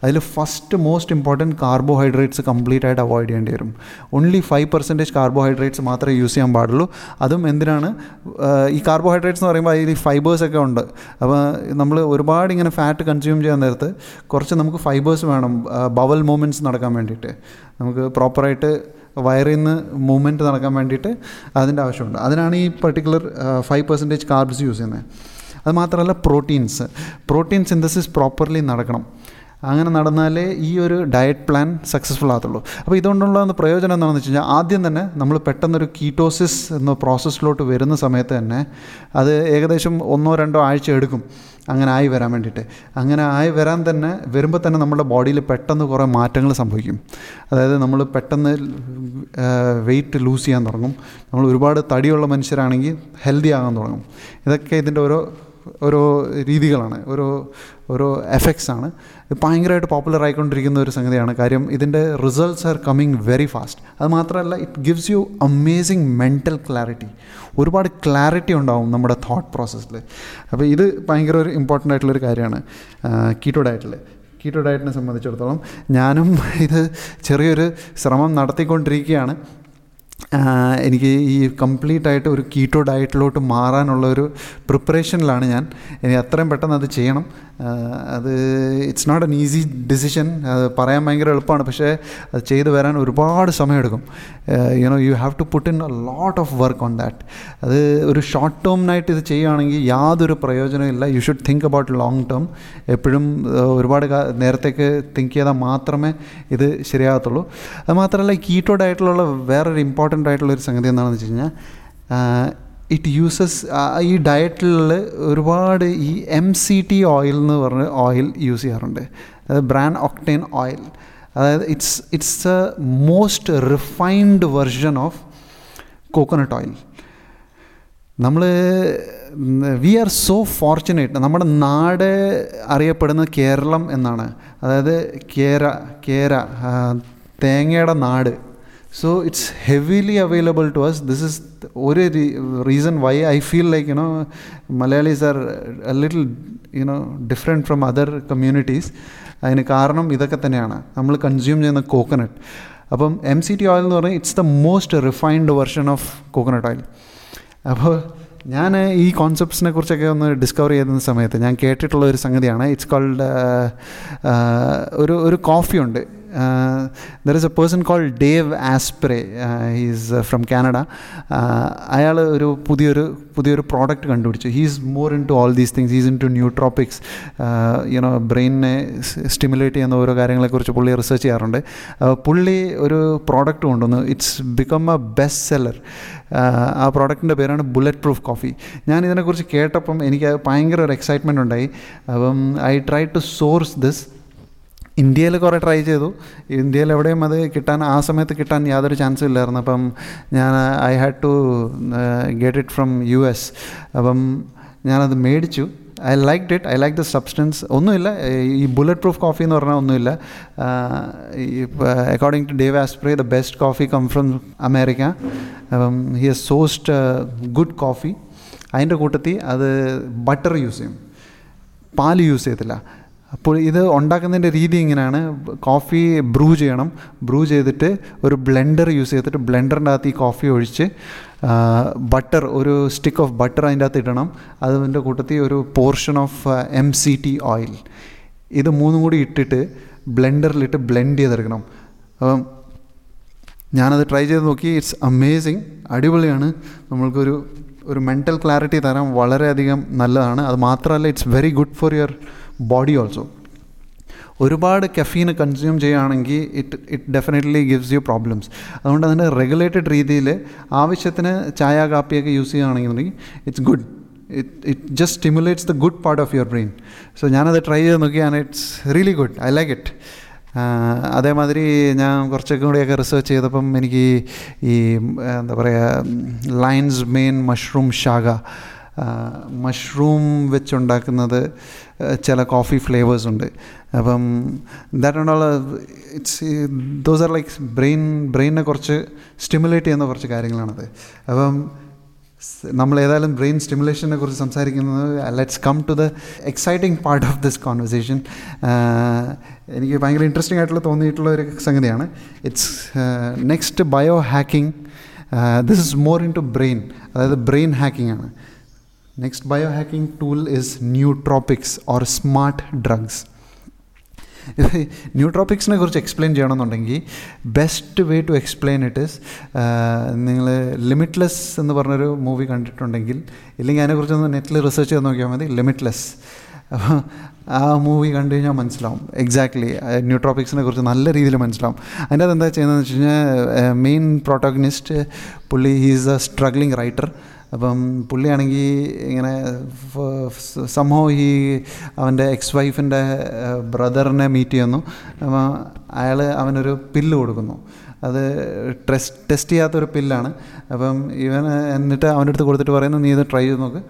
അതിൽ first most important carbohydrates complete ആയിട്ട് അവോയ്ഡ് ചെയ്യേണ്ടി വരും. ഓൺലി ഫൈവ് പെർസെന്റേജ് കാർബോഹൈഡ്രേറ്റ്സ് മാത്രമേ യൂസ് ചെയ്യാൻ പാടുള്ളൂ. അതും എന്തിനാണ്? ഈ കാർബോഹൈഡ്രേറ്റ്സ് എന്ന് പറയുമ്പോൾ അതിൽ ഫൈബേഴ്സ് ഒക്കെ ഉണ്ട്. അപ്പോൾ നമ്മൾ ഒരുപാട് ഇങ്ങനെ ഫാറ്റ് കൺസ്യൂം ചെയ്യാൻ നേരത്ത് കുറച്ച് നമുക്ക് ഫൈബേഴ്സ് വേണം ബവൽ മൂവ്മെന്റ്സ് നടക്കാൻ വേണ്ടിയിട്ട്. നമുക്ക് പ്രോപ്പറായിട്ട് വയറിൽ നിന്ന് മൂവ്മെന്റ് നടക്കാൻ വേണ്ടിയിട്ട് അതിന്റെ ആവശ്യമുണ്ട്. അതിനാണ് ഈ particular five percentage carbs use ചെയ്യുന്നത്. അതുമാത്രമല്ല പ്രോട്ടീൻസ് പ്രോട്ടീൻ സിന്തസിസ് പ്രോപ്പർലി നടക്കണം. അങ്ങനെ നടന്നാലേ ഈ ഒരു ഡയറ്റ് പ്ലാൻ സക്സസ്ഫുൾ ആകത്തുള്ളൂ. അപ്പോൾ ഇതുകൊണ്ടുള്ള പ്രയോജനം എന്താണെന്ന് വെച്ച് കഴിഞ്ഞാൽ ആദ്യം തന്നെ നമ്മൾ പെട്ടെന്നൊരു കീറ്റോസിസ് എന്ന പ്രോസസ്സിലോട്ട് വരുന്ന സമയത്ത് തന്നെ അത് ഏകദേശം ഒന്നോ രണ്ടോ ആഴ്ച എടുക്കും. അങ്ങനെ ആയി വരാൻ വേണ്ടിയിട്ട്. അങ്ങനെ ആയി വരാൻ തന്നെ വരുമ്പോൾ തന്നെ നമ്മുടെ ബോഡിയിൽ പെട്ടെന്ന് കുറേ മാറ്റങ്ങൾ സംഭവിക്കും. അതായത് നമ്മൾ പെട്ടെന്ന് വെയിറ്റ് ലൂസ് ചെയ്യാൻ തുടങ്ങും. നമ്മൾ ഒരുപാട് തടിയുള്ള മനുഷ്യരാണെങ്കിൽ ഹെൽത്തി ആകാൻ തുടങ്ങും. ഇതൊക്കെ ഇതിന്റെ ഓരോ ഓരോ രീതികളാണ് ഓരോ ഓരോ എഫക്ട്സ് ആണ്. ഇത് ഭയങ്കരമായിട്ട് പോപ്പുലർ ആയിക്കൊണ്ടിരിക്കുന്ന ഒരു സംഗതിയാണ്. കാര്യം ഇതിന്റെ results are coming very fast അത് മാത്രമല്ല it gives you amazing mental clarity ഒരുപാട് ക്ലാരിറ്റി ഉണ്ടാവും നമ്മുടെ തോട്ട് പ്രോസസ്സിൽ അപ്പോൾ ഇത് ഭയങ്കര ഒരു ഇമ്പോർട്ടന്റ് ആയിട്ടുള്ളൊരു കാര്യമാണ് കീറ്റോ ഡയറ്റിൽ കീറ്റോ ഡയറ്റിനെ സംബന്ധിച്ചിടത്തോളം ഞാനും ഇത് ചെറിയൊരു ശ്രമം നടത്തിക്കൊണ്ടിരിക്കുകയാണ്. എനിക്ക് ഈ കംപ്ലീറ്റ് ആയിട്ട് ഒരു കീറ്റോ ഡയറ്റിലോട്ട് മാറാനുള്ള ഒരു പ്രിപ്പറേഷനിലാണ് ഞാൻ. ഇനി അത്രയും പെട്ടെന്ന് അത് ചെയ്യണം. അത് it's not an easy decision അത് പറയാൻ ഭയങ്കര എളുപ്പമാണ്. പക്ഷേ അത് ചെയ്തു വരാൻ ഒരുപാട് സമയമെടുക്കും. You know you have to put in a lot of work on that അത് ഒരു ഷോർട്ട് ടേമിനായിട്ട് ഇത് ചെയ്യുകയാണെങ്കിൽ യാതൊരു പ്രയോജനവും ഇല്ല. You should think about long term എപ്പോഴും ഒരുപാട് നേരത്തേക്ക് തിങ്ക് ചെയ്താൽ മാത്രമേ ഇത് ശരിയാകത്തുള്ളൂ. അത് മാത്രമല്ല കീറ്റോ ഡയറ്റിലുള്ള വേറൊരു ഇമ്പോർട്ടന്റ് ആയിട്ടുള്ളൊരു സംഗതി എന്താണെന്ന് വെച്ച് കഴിഞ്ഞാൽ ഇറ്റ് യൂസസ് ഈ ഡയറ്റിൽ ഒരുപാട് ഈ എം സി ടി ഓയിൽ എന്ന് പറഞ്ഞ ഓയിൽ യൂസ് ചെയ്യാറുണ്ട്. അതായത് ബ്രാൻഡ് ഒക്ടെയിൻ ഓയിൽ അതായത് it's it's a most refined version of coconut oil നമ്മൾ വി ആർ സോ ഫോർച്ചുനേറ്റ് നമ്മുടെ നാട് അറിയപ്പെടുന്നത് കേരളം എന്നാണ്. അതായത് കേര കേര തേങ്ങയുടെ നാട്. So it's heavily available to us this is ഒരു reason why I feel like you know Malayalis are little you know different from other communities അതിന് കാരണം ഇതൊക്കെ തന്നെയാണ്. നമ്മൾ കൺസ്യൂം ചെയ്യുന്ന കോക്കനട്ട് അപ്പം എം സി ടി ഓയിൽ എന്ന് പറഞ്ഞാൽ it's the most refined version of coconut oil അപ്പോൾ ഞാൻ ഈ കോൺസെപ്റ്റ്സിനെ കുറിച്ചൊക്കെ ഒന്ന് ഡിസ്കവർ ചെയ്യുന്ന സമയത്ത് ഞാൻ കേട്ടിട്ടുള്ള ഒരു സംഗതിയാണ്. ഇറ്റ്സ് കോൾഡ് ഒരു ഒരു കോഫി ഉണ്ട്. There is a person call Dave Asprey he's from Canada അയാൾ ഒരു പുതിയൊരു പുതിയൊരു പ്രോഡക്റ്റ് കണ്ടുപിടിച്ചു. He's more into all these things he's into nootropics you know ബ്രെയിനിനെ stimulate ചെയ്യുന്ന ഓരോ കാര്യങ്ങളെക്കുറിച്ച് പുള്ളി റിസർച്ച് ചെയ്യാറുണ്ട്. പുള്ളി ഒരു പ്രോഡക്റ്റ് കൊണ്ടുവന്നു. It's become a best seller ആ പ്രോഡക്റ്റിന്റെ പേരാണ് ബുള്ളറ്റ് പ്രൂഫ് കോഫി ഞാൻ ഇതിനെക്കുറിച്ച് കേട്ടപ്പം എനിക്ക് ഭയങ്കര ഒരു എക്സൈറ്റ്മെന്റ് ഉണ്ടായി. അപ്പം I try to source this ഇന്ത്യയിൽ കുറേ ട്രൈ ചെയ്തു. ഇന്ത്യയിൽ എവിടെയും അത് കിട്ടാൻ ആ സമയത്ത് കിട്ടാൻ യാതൊരു ചാൻസും ഇല്ലായിരുന്നു. അപ്പം ഞാൻ I had to get it from U S അപ്പം ഞാനത് മേടിച്ചു. I like it I like the substance ഒന്നുമില്ല. ഈ ബുള്ളറ്റ് പ്രൂഫ് കോഫി എന്ന് പറഞ്ഞാൽ ഒന്നുമില്ല. According to Dave Asprey the best coffee come from America അപ്പം he has sourced good coffee അതിന്റെ കൂട്ടത്തിൽ അത് ബട്ടർ യൂസ് ചെയ്യും. പാൽ യൂസ് ചെയ്യത്തില്ല. അപ്പോൾ ഇത് ഉണ്ടാക്കുന്നതിന്റെ രീതി ഇങ്ങനെയാണ്. കോഫി ബ്രൂ ചെയ്യണം. ബ്രൂ ചെയ്തിട്ട് ഒരു ബ്ലെൻഡർ യൂസ് ചെയ്തിട്ട് ബ്ലെൻഡറിന്റെ അകത്ത് ഈ കോഫി ഒഴിച്ച് ബട്ടർ ഒരു സ്റ്റിക്ക് ഓഫ് ബട്ടർ അതിന്റെ അകത്ത് ഇടണം. അതിന്റെ കൂട്ടത്തിൽ ഒരു portion of M C T oil ഇത് മൂന്നും കൂടി ഇട്ടിട്ട് ബ്ലെൻഡറിലിട്ട് ബ്ലെൻഡ് ചെയ്തെടുക്കണം. അപ്പം ഞാനത് ട്രൈ ചെയ്ത് നോക്കി. It's amazing. അടിപൊളിയാണ്. നമ്മൾക്കൊരു ഒരു മെന്റൽ ക്ലാരിറ്റി തരാൻ വളരെയധികം നല്ലതാണ്. അത് മാത്രമല്ല it's very good for your body also ഒരുപാട് കഫീൻ കൺസ്യൂം ചെയ്യുകയാണെങ്കിൽ it it definitely gives you problems അതുകൊണ്ട് അതിന്റെ റെഗുലേറ്റഡ് രീതിയിൽ ആവശ്യത്തിന് ചായ കാപ്പിയൊക്കെ യൂസ് ചെയ്യുകയാണെന്നുണ്ടെങ്കിൽ it's good it it just stimulates the good part of your brain so ഞാനത് ട്രൈ ചെയ്ത് നോക്കിയാണ് it's really good I like it അതേമാതിരി ഞാൻ കുറച്ചൊക്കെ കൂടിയൊക്കെ റിസർച്ച് ചെയ്തപ്പം എനിക്ക് ഈ എന്താ പറയുക lion's mane mushroom chaga mushroom വെച്ചുണ്ടാക്കുന്നത് ചില കോഫി ഫ്ലേവേഴ്സ് ഉണ്ട്. അപ്പം that and all it's those are like brain ബ്രെയിനിനെ കുറച്ച് സ്റ്റിമുലേറ്റ് ചെയ്യുന്ന കുറച്ച് കാര്യങ്ങളാണത്. അപ്പം നമ്മൾ ഏതായാലും ബ്രെയിൻ സ്റ്റിമുലേഷനെ കുറിച്ച് സംസാരിക്കുന്നത് let's come to the exciting part of this conversation എനിക്ക് ഭയങ്കര ഇൻട്രസ്റ്റിംഗ് ആയിട്ടുള്ള തോന്നിയിട്ടുള്ള ഒരു സംഗതിയാണ്. It's next bio hacking this is more into brain അതായത് ബ്രെയിൻ ഹാക്കിംഗ് ആണ്. Next bio hacking tool is nootropics or smart drugs ന്യൂട്രോപ്പിക്സിനെ കുറിച്ച് എക്സ്പ്ലെയിൻ ചെയ്യണമെന്നുണ്ടെങ്കിൽ best way to explain it is നിങ്ങൾ ലിമിറ്റ്ലെസ് എന്ന് പറഞ്ഞൊരു മൂവി കണ്ടിട്ടുണ്ടെങ്കിൽ ഇല്ലെങ്കിൽ അതിനെക്കുറിച്ചൊന്ന് നെറ്റിൽ റിസർച്ച് ചെയ്ത് നോക്കിയാൽ മതി ലിമിറ്റ്ലെസ് ആ മൂവി കണ്ടു കഴിഞ്ഞാൽ മനസ്സിലാവും എക്സാക്ട്ലി ന്യൂട്രോപ്പിക്സിനെ കുറിച്ച് നല്ല രീതിയിൽ മനസ്സിലാവും. അതിന്റെ അത് എന്താ ചെയ്യുന്നതെന്ന് വെച്ച് കഴിഞ്ഞാൽ മെയിൻ പ്രോട്ടോഗനിസ്റ്റ് പുള്ളി ഹീസ് എ സ്ട്രഗ്ലിംഗ് റൈറ്റർ അപ്പം പുള്ളിയാണെങ്കിൽ ഇങ്ങനെ സംഭവം ഈ അവന്റെ എക്സ് വൈഫിന്റെ ബ്രദറിനെ മീറ്റ് ചെയ്യുന്നു. അപ്പം അയാൾ അവനൊരു പില്ല് കൊടുക്കുന്നു. അത് ടെസ്റ്റ് ടെസ്റ്റ് ചെയ്യാത്തൊരു പില്ലാണ് അപ്പം ഇവൻ എന്നിട്ട് അവന്റെ അടുത്ത് കൊടുത്തിട്ട് പറയുന്നു നീ ഇത് ട്രൈ ചെയ്ത് നോക്ക്.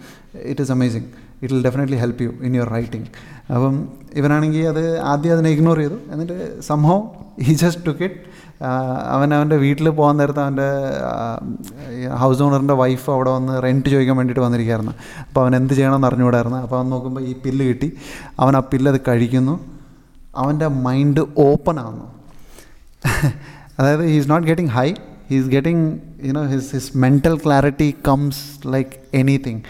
It is amazing it will definitely help you in your writing അപ്പം ഇവനാണെങ്കിൽ അത് ആദ്യം അതിനെ ഇഗ്നോർ ചെയ്തു. എന്നിട്ട് സംഭവം ഹി ജസ്റ്റ് ടുക്ക് ഇറ്റ് അവൻ അവന്റെ വീട്ടിൽ പോകാൻ നേരത്ത് അവന്റെ ഹൗസ് ഓണറിന്റെ വൈഫ് അവിടെ വന്ന് റെന്റ് ചോദിക്കാൻ വേണ്ടിയിട്ട് വന്നിരിക്കുകയായിരുന്നു. അപ്പോൾ അവൻ എന്ത് ചെയ്യണമെന്ന് അറിഞ്ഞുകൂടായിരുന്നു. അപ്പോൾ അവൻ നോക്കുമ്പോൾ ഈ പില്ല് കിട്ടി. അവൻ ആ പില്ല് അത് കഴിക്കുന്നു. അവന്റെ മൈൻഡ് ഓപ്പൺ ആവുന്നു. അതായത് he is not getting high he is getting you know his his mental clarity comes like anything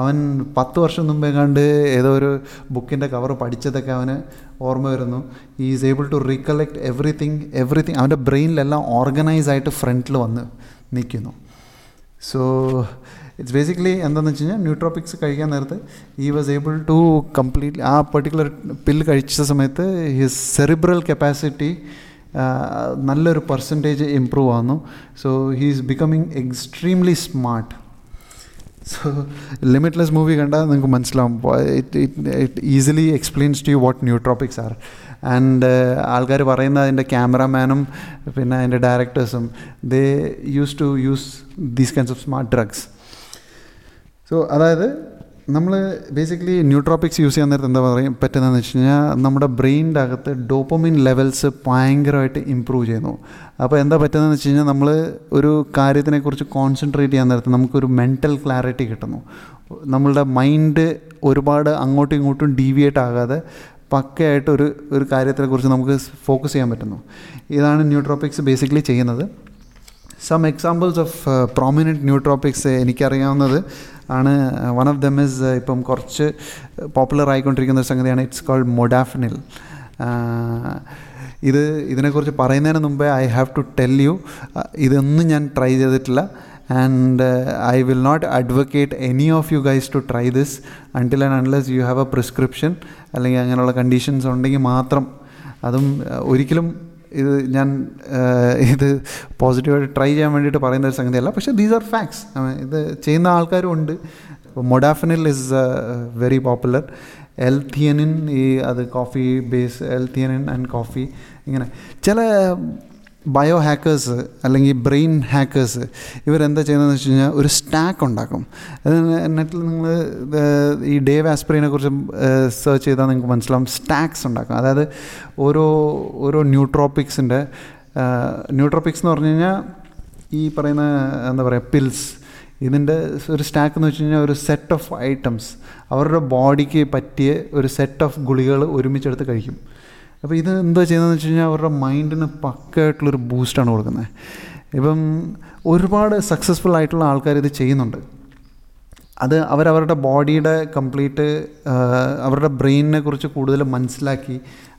അവൻ പത്ത് വർഷം മുമ്പേ കണ്ട് ഏതോ ഒരു ബുക്കിന്റെ കവർ പഠിച്ചതൊക്കെ അവന് ഓർമ്മ വരുന്നു. He is able to recollect everything everything അവന്റെ ബ്രെയിനിലെല്ലാം ഓർഗനൈസ് ആയിട്ട് ഫ്രണ്ടിൽ വന്ന് നിൽക്കുന്നു. സോ ഇറ്റ്സ് ബേസിക്കലി എന്താണെന്ന് വെച്ച് കഴിഞ്ഞാൽ ന്യൂട്രോപിക്സ് കഴിക്കാൻ നേരത്ത് he was able to complete ആ പെർട്ടിക്കുലർ പില്ല് കഴിച്ച സമയത്ത് ഹിസ് സെറിബ്രൽ കപ്പാസിറ്റി നല്ലൊരു പെർസെന്റേജ് ഇമ്പ്രൂവ് ആവുന്നു. So he is becoming extremely smart so limitless movie കണ്ടാൽ നിങ്ങൾക്ക് മനസ്സിലാവും. It it it easily explains to you what nootropics are and ആൾക്കാർ പറയുന്ന അതിന്റെ ക്യാമറാമാനും പിന്നെ അതിന്റെ ഡയറക്ടേഴ്സും they use to use these kinds of smart drugs so അതായത് നമ്മൾ ബേസിക്കലി ന്യൂട്രോപ്പിക്സ് യൂസ് ചെയ്യാൻ നേരത്ത് എന്താ പറയുക പറ്റുന്നതെന്ന് വെച്ച് കഴിഞ്ഞാൽ നമ്മുടെ ബ്രെയിനിന്റെ അകത്ത് ഡോപ്പമിൻ ലെവൽസ് ഭയങ്കരമായിട്ട് ഇമ്പ്രൂവ് ചെയ്യുന്നു. അപ്പോൾ എന്താ പറ്റുന്നതെന്ന് വെച്ച് കഴിഞ്ഞാൽ നമ്മൾ ഒരു കാര്യത്തിനെക്കുറിച്ച് കോൺസെൻട്രേറ്റ് ചെയ്യാൻ നേരത്ത് നമുക്കൊരു മെന്റൽ ക്ലാരിറ്റി കിട്ടുന്നു. നമ്മളുടെ മൈൻഡ് ഒരുപാട് അങ്ങോട്ടും ഇങ്ങോട്ടും ഡീവിയേറ്റ് ആകാതെ പക്കയായിട്ട് ഒരു ഒരു കാര്യത്തെക്കുറിച്ച് നമുക്ക് ഫോക്കസ് ചെയ്യാൻ പറ്റുന്നു. ഇതാണ് ന്യൂട്രോപ്പിക്സ് ബേസിക്കലി ചെയ്യുന്നത്. Some examples of prominent nootropics എനിക്കറിയാവുന്നത് ആണ് വൺ ഓഫ് ദം ഇസ് ഇപ്പം കുറച്ച് പോപ്പുലർ ആയിക്കൊണ്ടിരിക്കുന്ന ഒരു സംഗതിയാണ് ഇറ്റ്സ് കോൾഡ് മൊഡാഫിനിൽ ഇത് ഇതിനെക്കുറിച്ച് പറയുന്നതിന് മുമ്പേ I have to tell you ഇതൊന്നും ഞാൻ ട്രൈ ചെയ്തിട്ടില്ല. And I will not advocate any of you guys to try this until and unless you have a prescription അല്ലെങ്കിൽ അങ്ങനെയുള്ള കണ്ടീഷൻസ് ഉണ്ടെങ്കിൽ മാത്രം. അതും ഒരിക്കലും ഇത് ഞാൻ ഇത് പോസിറ്റീവായിട്ട് ട്രൈ ചെയ്യാൻ വേണ്ടിയിട്ട് പറയുന്ന ഒരു സംഗതിയല്ല. പക്ഷേ ദീസ് ആർ ഫാക്ട്സ് ഇത് ചെയ്യുന്ന ആൾക്കാരും ഉണ്ട്. Modafinil is very popular L E അത് coffee base L and coffee ഇങ്ങനെ. ചില ബയോ ഹാക്കേഴ്സ് അല്ലെങ്കിൽ ബ്രെയിൻ ഹാക്കേഴ്സ് ഇവരെന്താ ചെയ്യുന്നതെന്ന് വെച്ച് കഴിഞ്ഞാൽ ഒരു സ്റ്റാക്ക് ഉണ്ടാക്കും. നെറ്റിൽ നിങ്ങൾ ഈ ഡേവ് ആസ്പ്രീനെ കുറിച്ച് സെർച്ച് ചെയ്താൽ നിങ്ങൾക്ക് മനസ്സിലാവും. സ്റ്റാക്സ് ഉണ്ടാക്കും. അതായത് ഓരോ ഓരോ ന്യൂട്രോപ്പിക്സിന്റെ ന്യൂട്രോപ്പിക്സ് എന്ന് പറഞ്ഞു കഴിഞ്ഞാൽ ഈ പറയുന്ന എന്താ പറയുക പിൽസ്. ഇതിന്റെ ഒരു സ്റ്റാക്ക് എന്ന് വെച്ച് കഴിഞ്ഞാൽ ഒരു സെറ്റ് ഓഫ് ഐറ്റംസ്. അവരുടെ ബോഡിക്ക് പറ്റിയ ഒരു സെറ്റ് ഓഫ് ഗുളികൾ ഒരുമിച്ചെടുത്ത് കഴിക്കും. അപ്പോൾ ഇത് എന്താ ചെയ്യുന്നതെന്ന് വെച്ച് കഴിഞ്ഞാൽ അവരുടെ മൈൻഡിന് പക്കായിട്ടുള്ളൊരു ബൂസ്റ്റാണ് കൊടുക്കുന്നത്. ഇപ്പം ഒരുപാട് സക്സസ്ഫുൾ ആയിട്ടുള്ള ആൾക്കാർ ഇത് ചെയ്യുന്നുണ്ട്. അത് അവരവരുടെ ബോഡിയുടെ കംപ്ലീറ്റ് അവരുടെ ബ്രെയിനിനെ കുറിച്ച് കൂടുതൽ മനസ്സിലാക്കി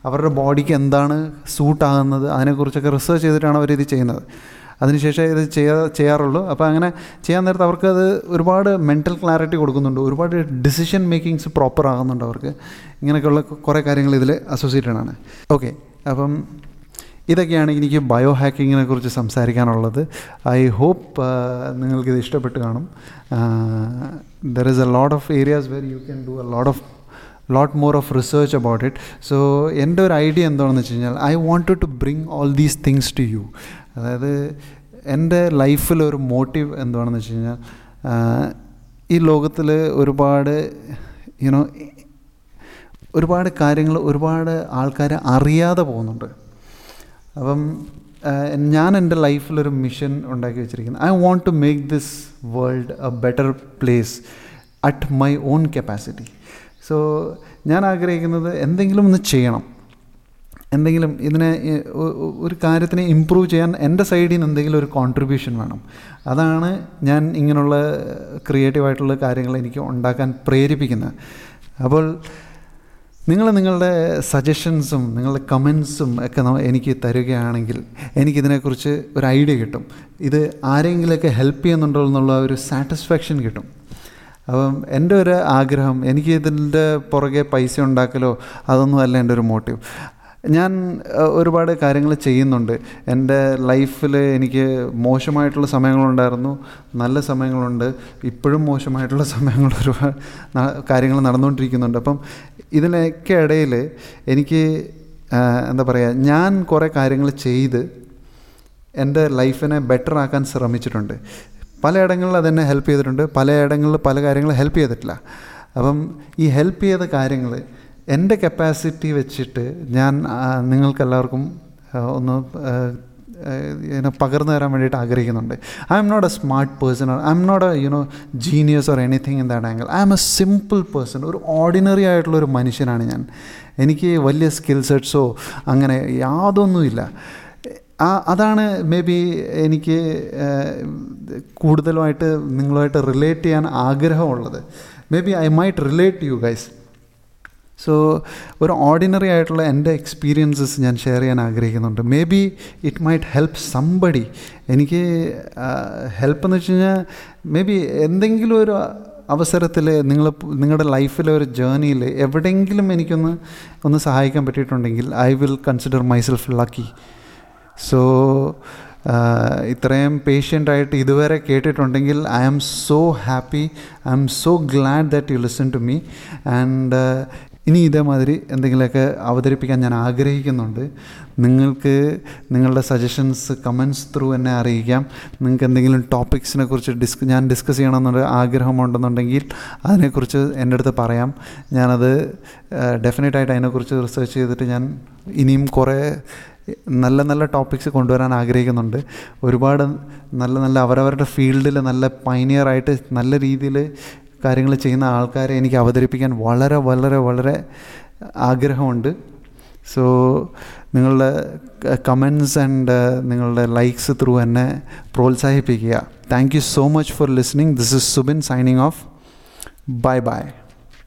അവരുടെ ബോഡിക്ക് എന്താണ് സൂട്ടാകുന്നത് അതിനെക്കുറിച്ചൊക്കെ റിസർച്ച് ചെയ്തിട്ടാണ് അവരിത് ചെയ്യുന്നത്. അതിനുശേഷം ഇത് ചെയ്യാ ചെയ്യാറുള്ളൂ. അപ്പോൾ അങ്ങനെ ചെയ്യാൻ നേരത്ത് അവർക്ക് അത് ഒരുപാട് മെന്റൽ ക്ലാരിറ്റി കൊടുക്കുന്നുണ്ട്. ഒരുപാട് ഡിസിഷൻ മേക്കിങ്സ് പ്രോപ്പർ ആകുന്നുണ്ട് അവർക്ക്. ഇങ്ങനെയൊക്കെയുള്ള കുറേ കാര്യങ്ങൾ ഇതിൽ അസോസിയേറ്റഡ് ആണ്. ഓക്കെ അപ്പം ഇതൊക്കെയാണ് എനിക്ക് ബയോ ഹാക്കിങ്ങിനെ കുറിച്ച് സംസാരിക്കാനുള്ളത്. ഐ ഹോപ്പ് നിങ്ങൾക്കിത് ഇഷ്ടപ്പെട്ട് കാണും. There is a lot of areas where you can do a lot of lot more of research about it so എന്റെ ഒരു ഐഡിയ എന്താണെന്ന് വെച്ച് കഴിഞ്ഞാൽ I want to bring all these things to you അതായത് എന്റെ ലൈഫിൽ ഒരു മോട്ടീവ് എന്താണെന്ന് വെച്ച് കഴിഞ്ഞാൽ ഈ ലോകത്തിൽ ഒരുപാട് യുനോ ഒരുപാട് കാര്യങ്ങൾ ഒരുപാട് ആൾക്കാർ അറിയാതെ പോകുന്നുണ്ട്. അപ്പം ഞാൻ എന്റെ ലൈഫിലൊരു മിഷൻ ഉണ്ടാക്കി വെച്ചിരിക്കുന്നത് I want to make this world a better place at my own capacity. So ഞാൻ ആഗ്രഹിക്കുന്നത് എന്തെങ്കിലും ഒന്ന് ചെയ്യണം. എന്തെങ്കിലും ഇതിനെ ഒരു കാര്യത്തിനെ ഇമ്പ്രൂവ് ചെയ്യാൻ എന്റെ സൈഡിൽ നിന്ന് എന്തെങ്കിലും ഒരു കോൺട്രിബ്യൂഷൻ വേണം. അതാണ് ഞാൻ ഇങ്ങനെയുള്ള ക്രിയേറ്റീവായിട്ടുള്ള കാര്യങ്ങൾ എനിക്ക് ഉണ്ടാക്കാൻ പ്രേരിപ്പിക്കുന്നത്. അപ്പോൾ നിങ്ങൾ നിങ്ങളുടെ സജഷൻസും നിങ്ങളുടെ കമൻസും ഒക്കെ എനിക്ക് തരികയാണെങ്കിൽ എനിക്കിതിനെക്കുറിച്ച് ഒരു ഐഡിയ കിട്ടും. ഇത് ആരെങ്കിലുമൊക്കെ ഹെൽപ്പ് ചെയ്യുന്നുണ്ടോ എന്നുള്ള ഒരു സാറ്റിസ്ഫാക്ഷൻ കിട്ടും. അപ്പം എന്റെ ഒരു ആഗ്രഹം എനിക്ക് ഇതിന്റെ പുറകെ പൈസ ഉണ്ടാക്കലോ അതൊന്നും അല്ല എന്റെ ഒരു മോട്ടീവ് ഞാൻ ഒരുപാട് കാര്യങ്ങൾ ചെയ്യുന്നുണ്ട്. എന്റെ ലൈഫിൽ എനിക്ക് മോശമായിട്ടുള്ള സമയങ്ങളുണ്ടായിരുന്നു നല്ല സമയങ്ങളുണ്ട്. ഇപ്പോഴും മോശമായിട്ടുള്ള സമയങ്ങൾ ഒരുപാട് കാര്യങ്ങൾ നടന്നുകൊണ്ടിരിക്കുന്നുണ്ട്. അപ്പം ഇതിനൊക്കെ ഇടയിൽ എനിക്ക് എന്താ പറയുക ഞാൻ കുറേ കാര്യങ്ങൾ ചെയ്ത് എന്റെ ലൈഫിനെ ബെറ്റർ ആക്കാൻ ശ്രമിച്ചിട്ടുണ്ട്. പലയിടങ്ങളിൽ അതെന്നെ ഹെൽപ്പ് ചെയ്തിട്ടുണ്ട് പലയിടങ്ങളിൽ പല കാര്യങ്ങൾ ഹെൽപ്പ് ചെയ്തിട്ടില്ല. അപ്പം ഈ ഹെൽപ്പ് ചെയ്ത കാര്യങ്ങൾ എന്റെ കപ്പാസിറ്റി വെച്ചിട്ട് ഞാൻ നിങ്ങൾക്കെല്ലാവർക്കും ഒന്ന് എന്നെ പകർന്നു തരാൻ വേണ്ടിയിട്ട് ആഗ്രഹിക്കുന്നുണ്ട്. I'm not a smart person I'm not a you know genius or anything in that angle I'm a simple person ഒരു ഓർഡിനറി ആയിട്ടുള്ള ഒരു മനുഷ്യനാണ് ഞാൻ. എനിക്ക് വലിയ സ്കിൽ സെറ്റ്സോ അങ്ങനെ യാതൊന്നുമില്ല. ആ അതാണ് മേ ബി എനിക്ക് കൂടുതലുമായിട്ട് നിങ്ങളുമായിട്ട് റിലേറ്റ് ചെയ്യാൻ ആഗ്രഹമുള്ളത്. Maybe I might relate you guys so ഒരു ഓർഡിനറി ആയിട്ടുള്ള എന്റെ എക്സ്പീരിയൻസസ് ഞാൻ ഷെയർ ചെയ്യാൻ ആഗ്രഹിക്കുന്നുണ്ട്. Maybe it might help somebody എനിക്ക് ഹെൽപ്പ് എന്ന് വെച്ച് കഴിഞ്ഞാൽ മേ ബി എന്തെങ്കിലും ഒരു അവസരത്തിൽ നിങ്ങൾ നിങ്ങളുടെ ലൈഫിലെ ഒരു ജേർണിയിൽ എവിടെയെങ്കിലും എനിക്കൊന്ന് ഒന്ന് സഹായിക്കാൻ പറ്റിയിട്ടുണ്ടെങ്കിൽ I will consider myself lucky so ഇത്രയും പേഷ്യന്റായിട്ട് ഇതുവരെ കേട്ടിട്ടുണ്ടെങ്കിൽ I am so happy I am so glad that you listen to me and ഇനി ഇതേമാതിരി എന്തെങ്കിലുമൊക്കെ അവതരിപ്പിക്കാൻ ഞാൻ ആഗ്രഹിക്കുന്നുണ്ട്. നിങ്ങൾക്ക് നിങ്ങളുടെ സജഷൻസ് കമൻസ് ത്രൂ എന്നെ അറിയിക്കാം. നിങ്ങൾക്ക് എന്തെങ്കിലും ടോപ്പിക്സിനെ കുറിച്ച് ഡിസ്ക ഞാൻ ഡിസ്കസ് ചെയ്യണമെന്നൊരു ആഗ്രഹമുണ്ടെന്നുണ്ടെങ്കിൽ അതിനെക്കുറിച്ച് എന്റെ അടുത്ത് പറയാം. ഞാനത് ഡെഫിനറ്റായിട്ട് അതിനെക്കുറിച്ച് റിസർച്ച് ചെയ്തിട്ട് ഞാൻ ഇനിയും കുറേ നല്ല നല്ല ടോപ്പിക്സ് കൊണ്ടുവരാൻ ആഗ്രഹിക്കുന്നുണ്ട്. ഒരുപാട് നല്ല നല്ല അവരവരുടെ ഫീൽഡിൽ നല്ല പൈനിയറായിട്ട് നല്ല രീതിയിൽ കാര്യങ്ങൾ ചെയ്യുന്ന ആൾക്കാരെ എനിക്ക് അവതരിപ്പിക്കാൻ വളരെ വളരെ വളരെ ആഗ്രഹമുണ്ട്. സോ നിങ്ങളുടെ കമൻസ് ആൻഡ് നിങ്ങളുടെ ലൈക്സ് ത്രൂ എന്നെ പ്രോത്സാഹിപ്പിക്കുക. Thank you so much for listening this is Subin signing off bye bye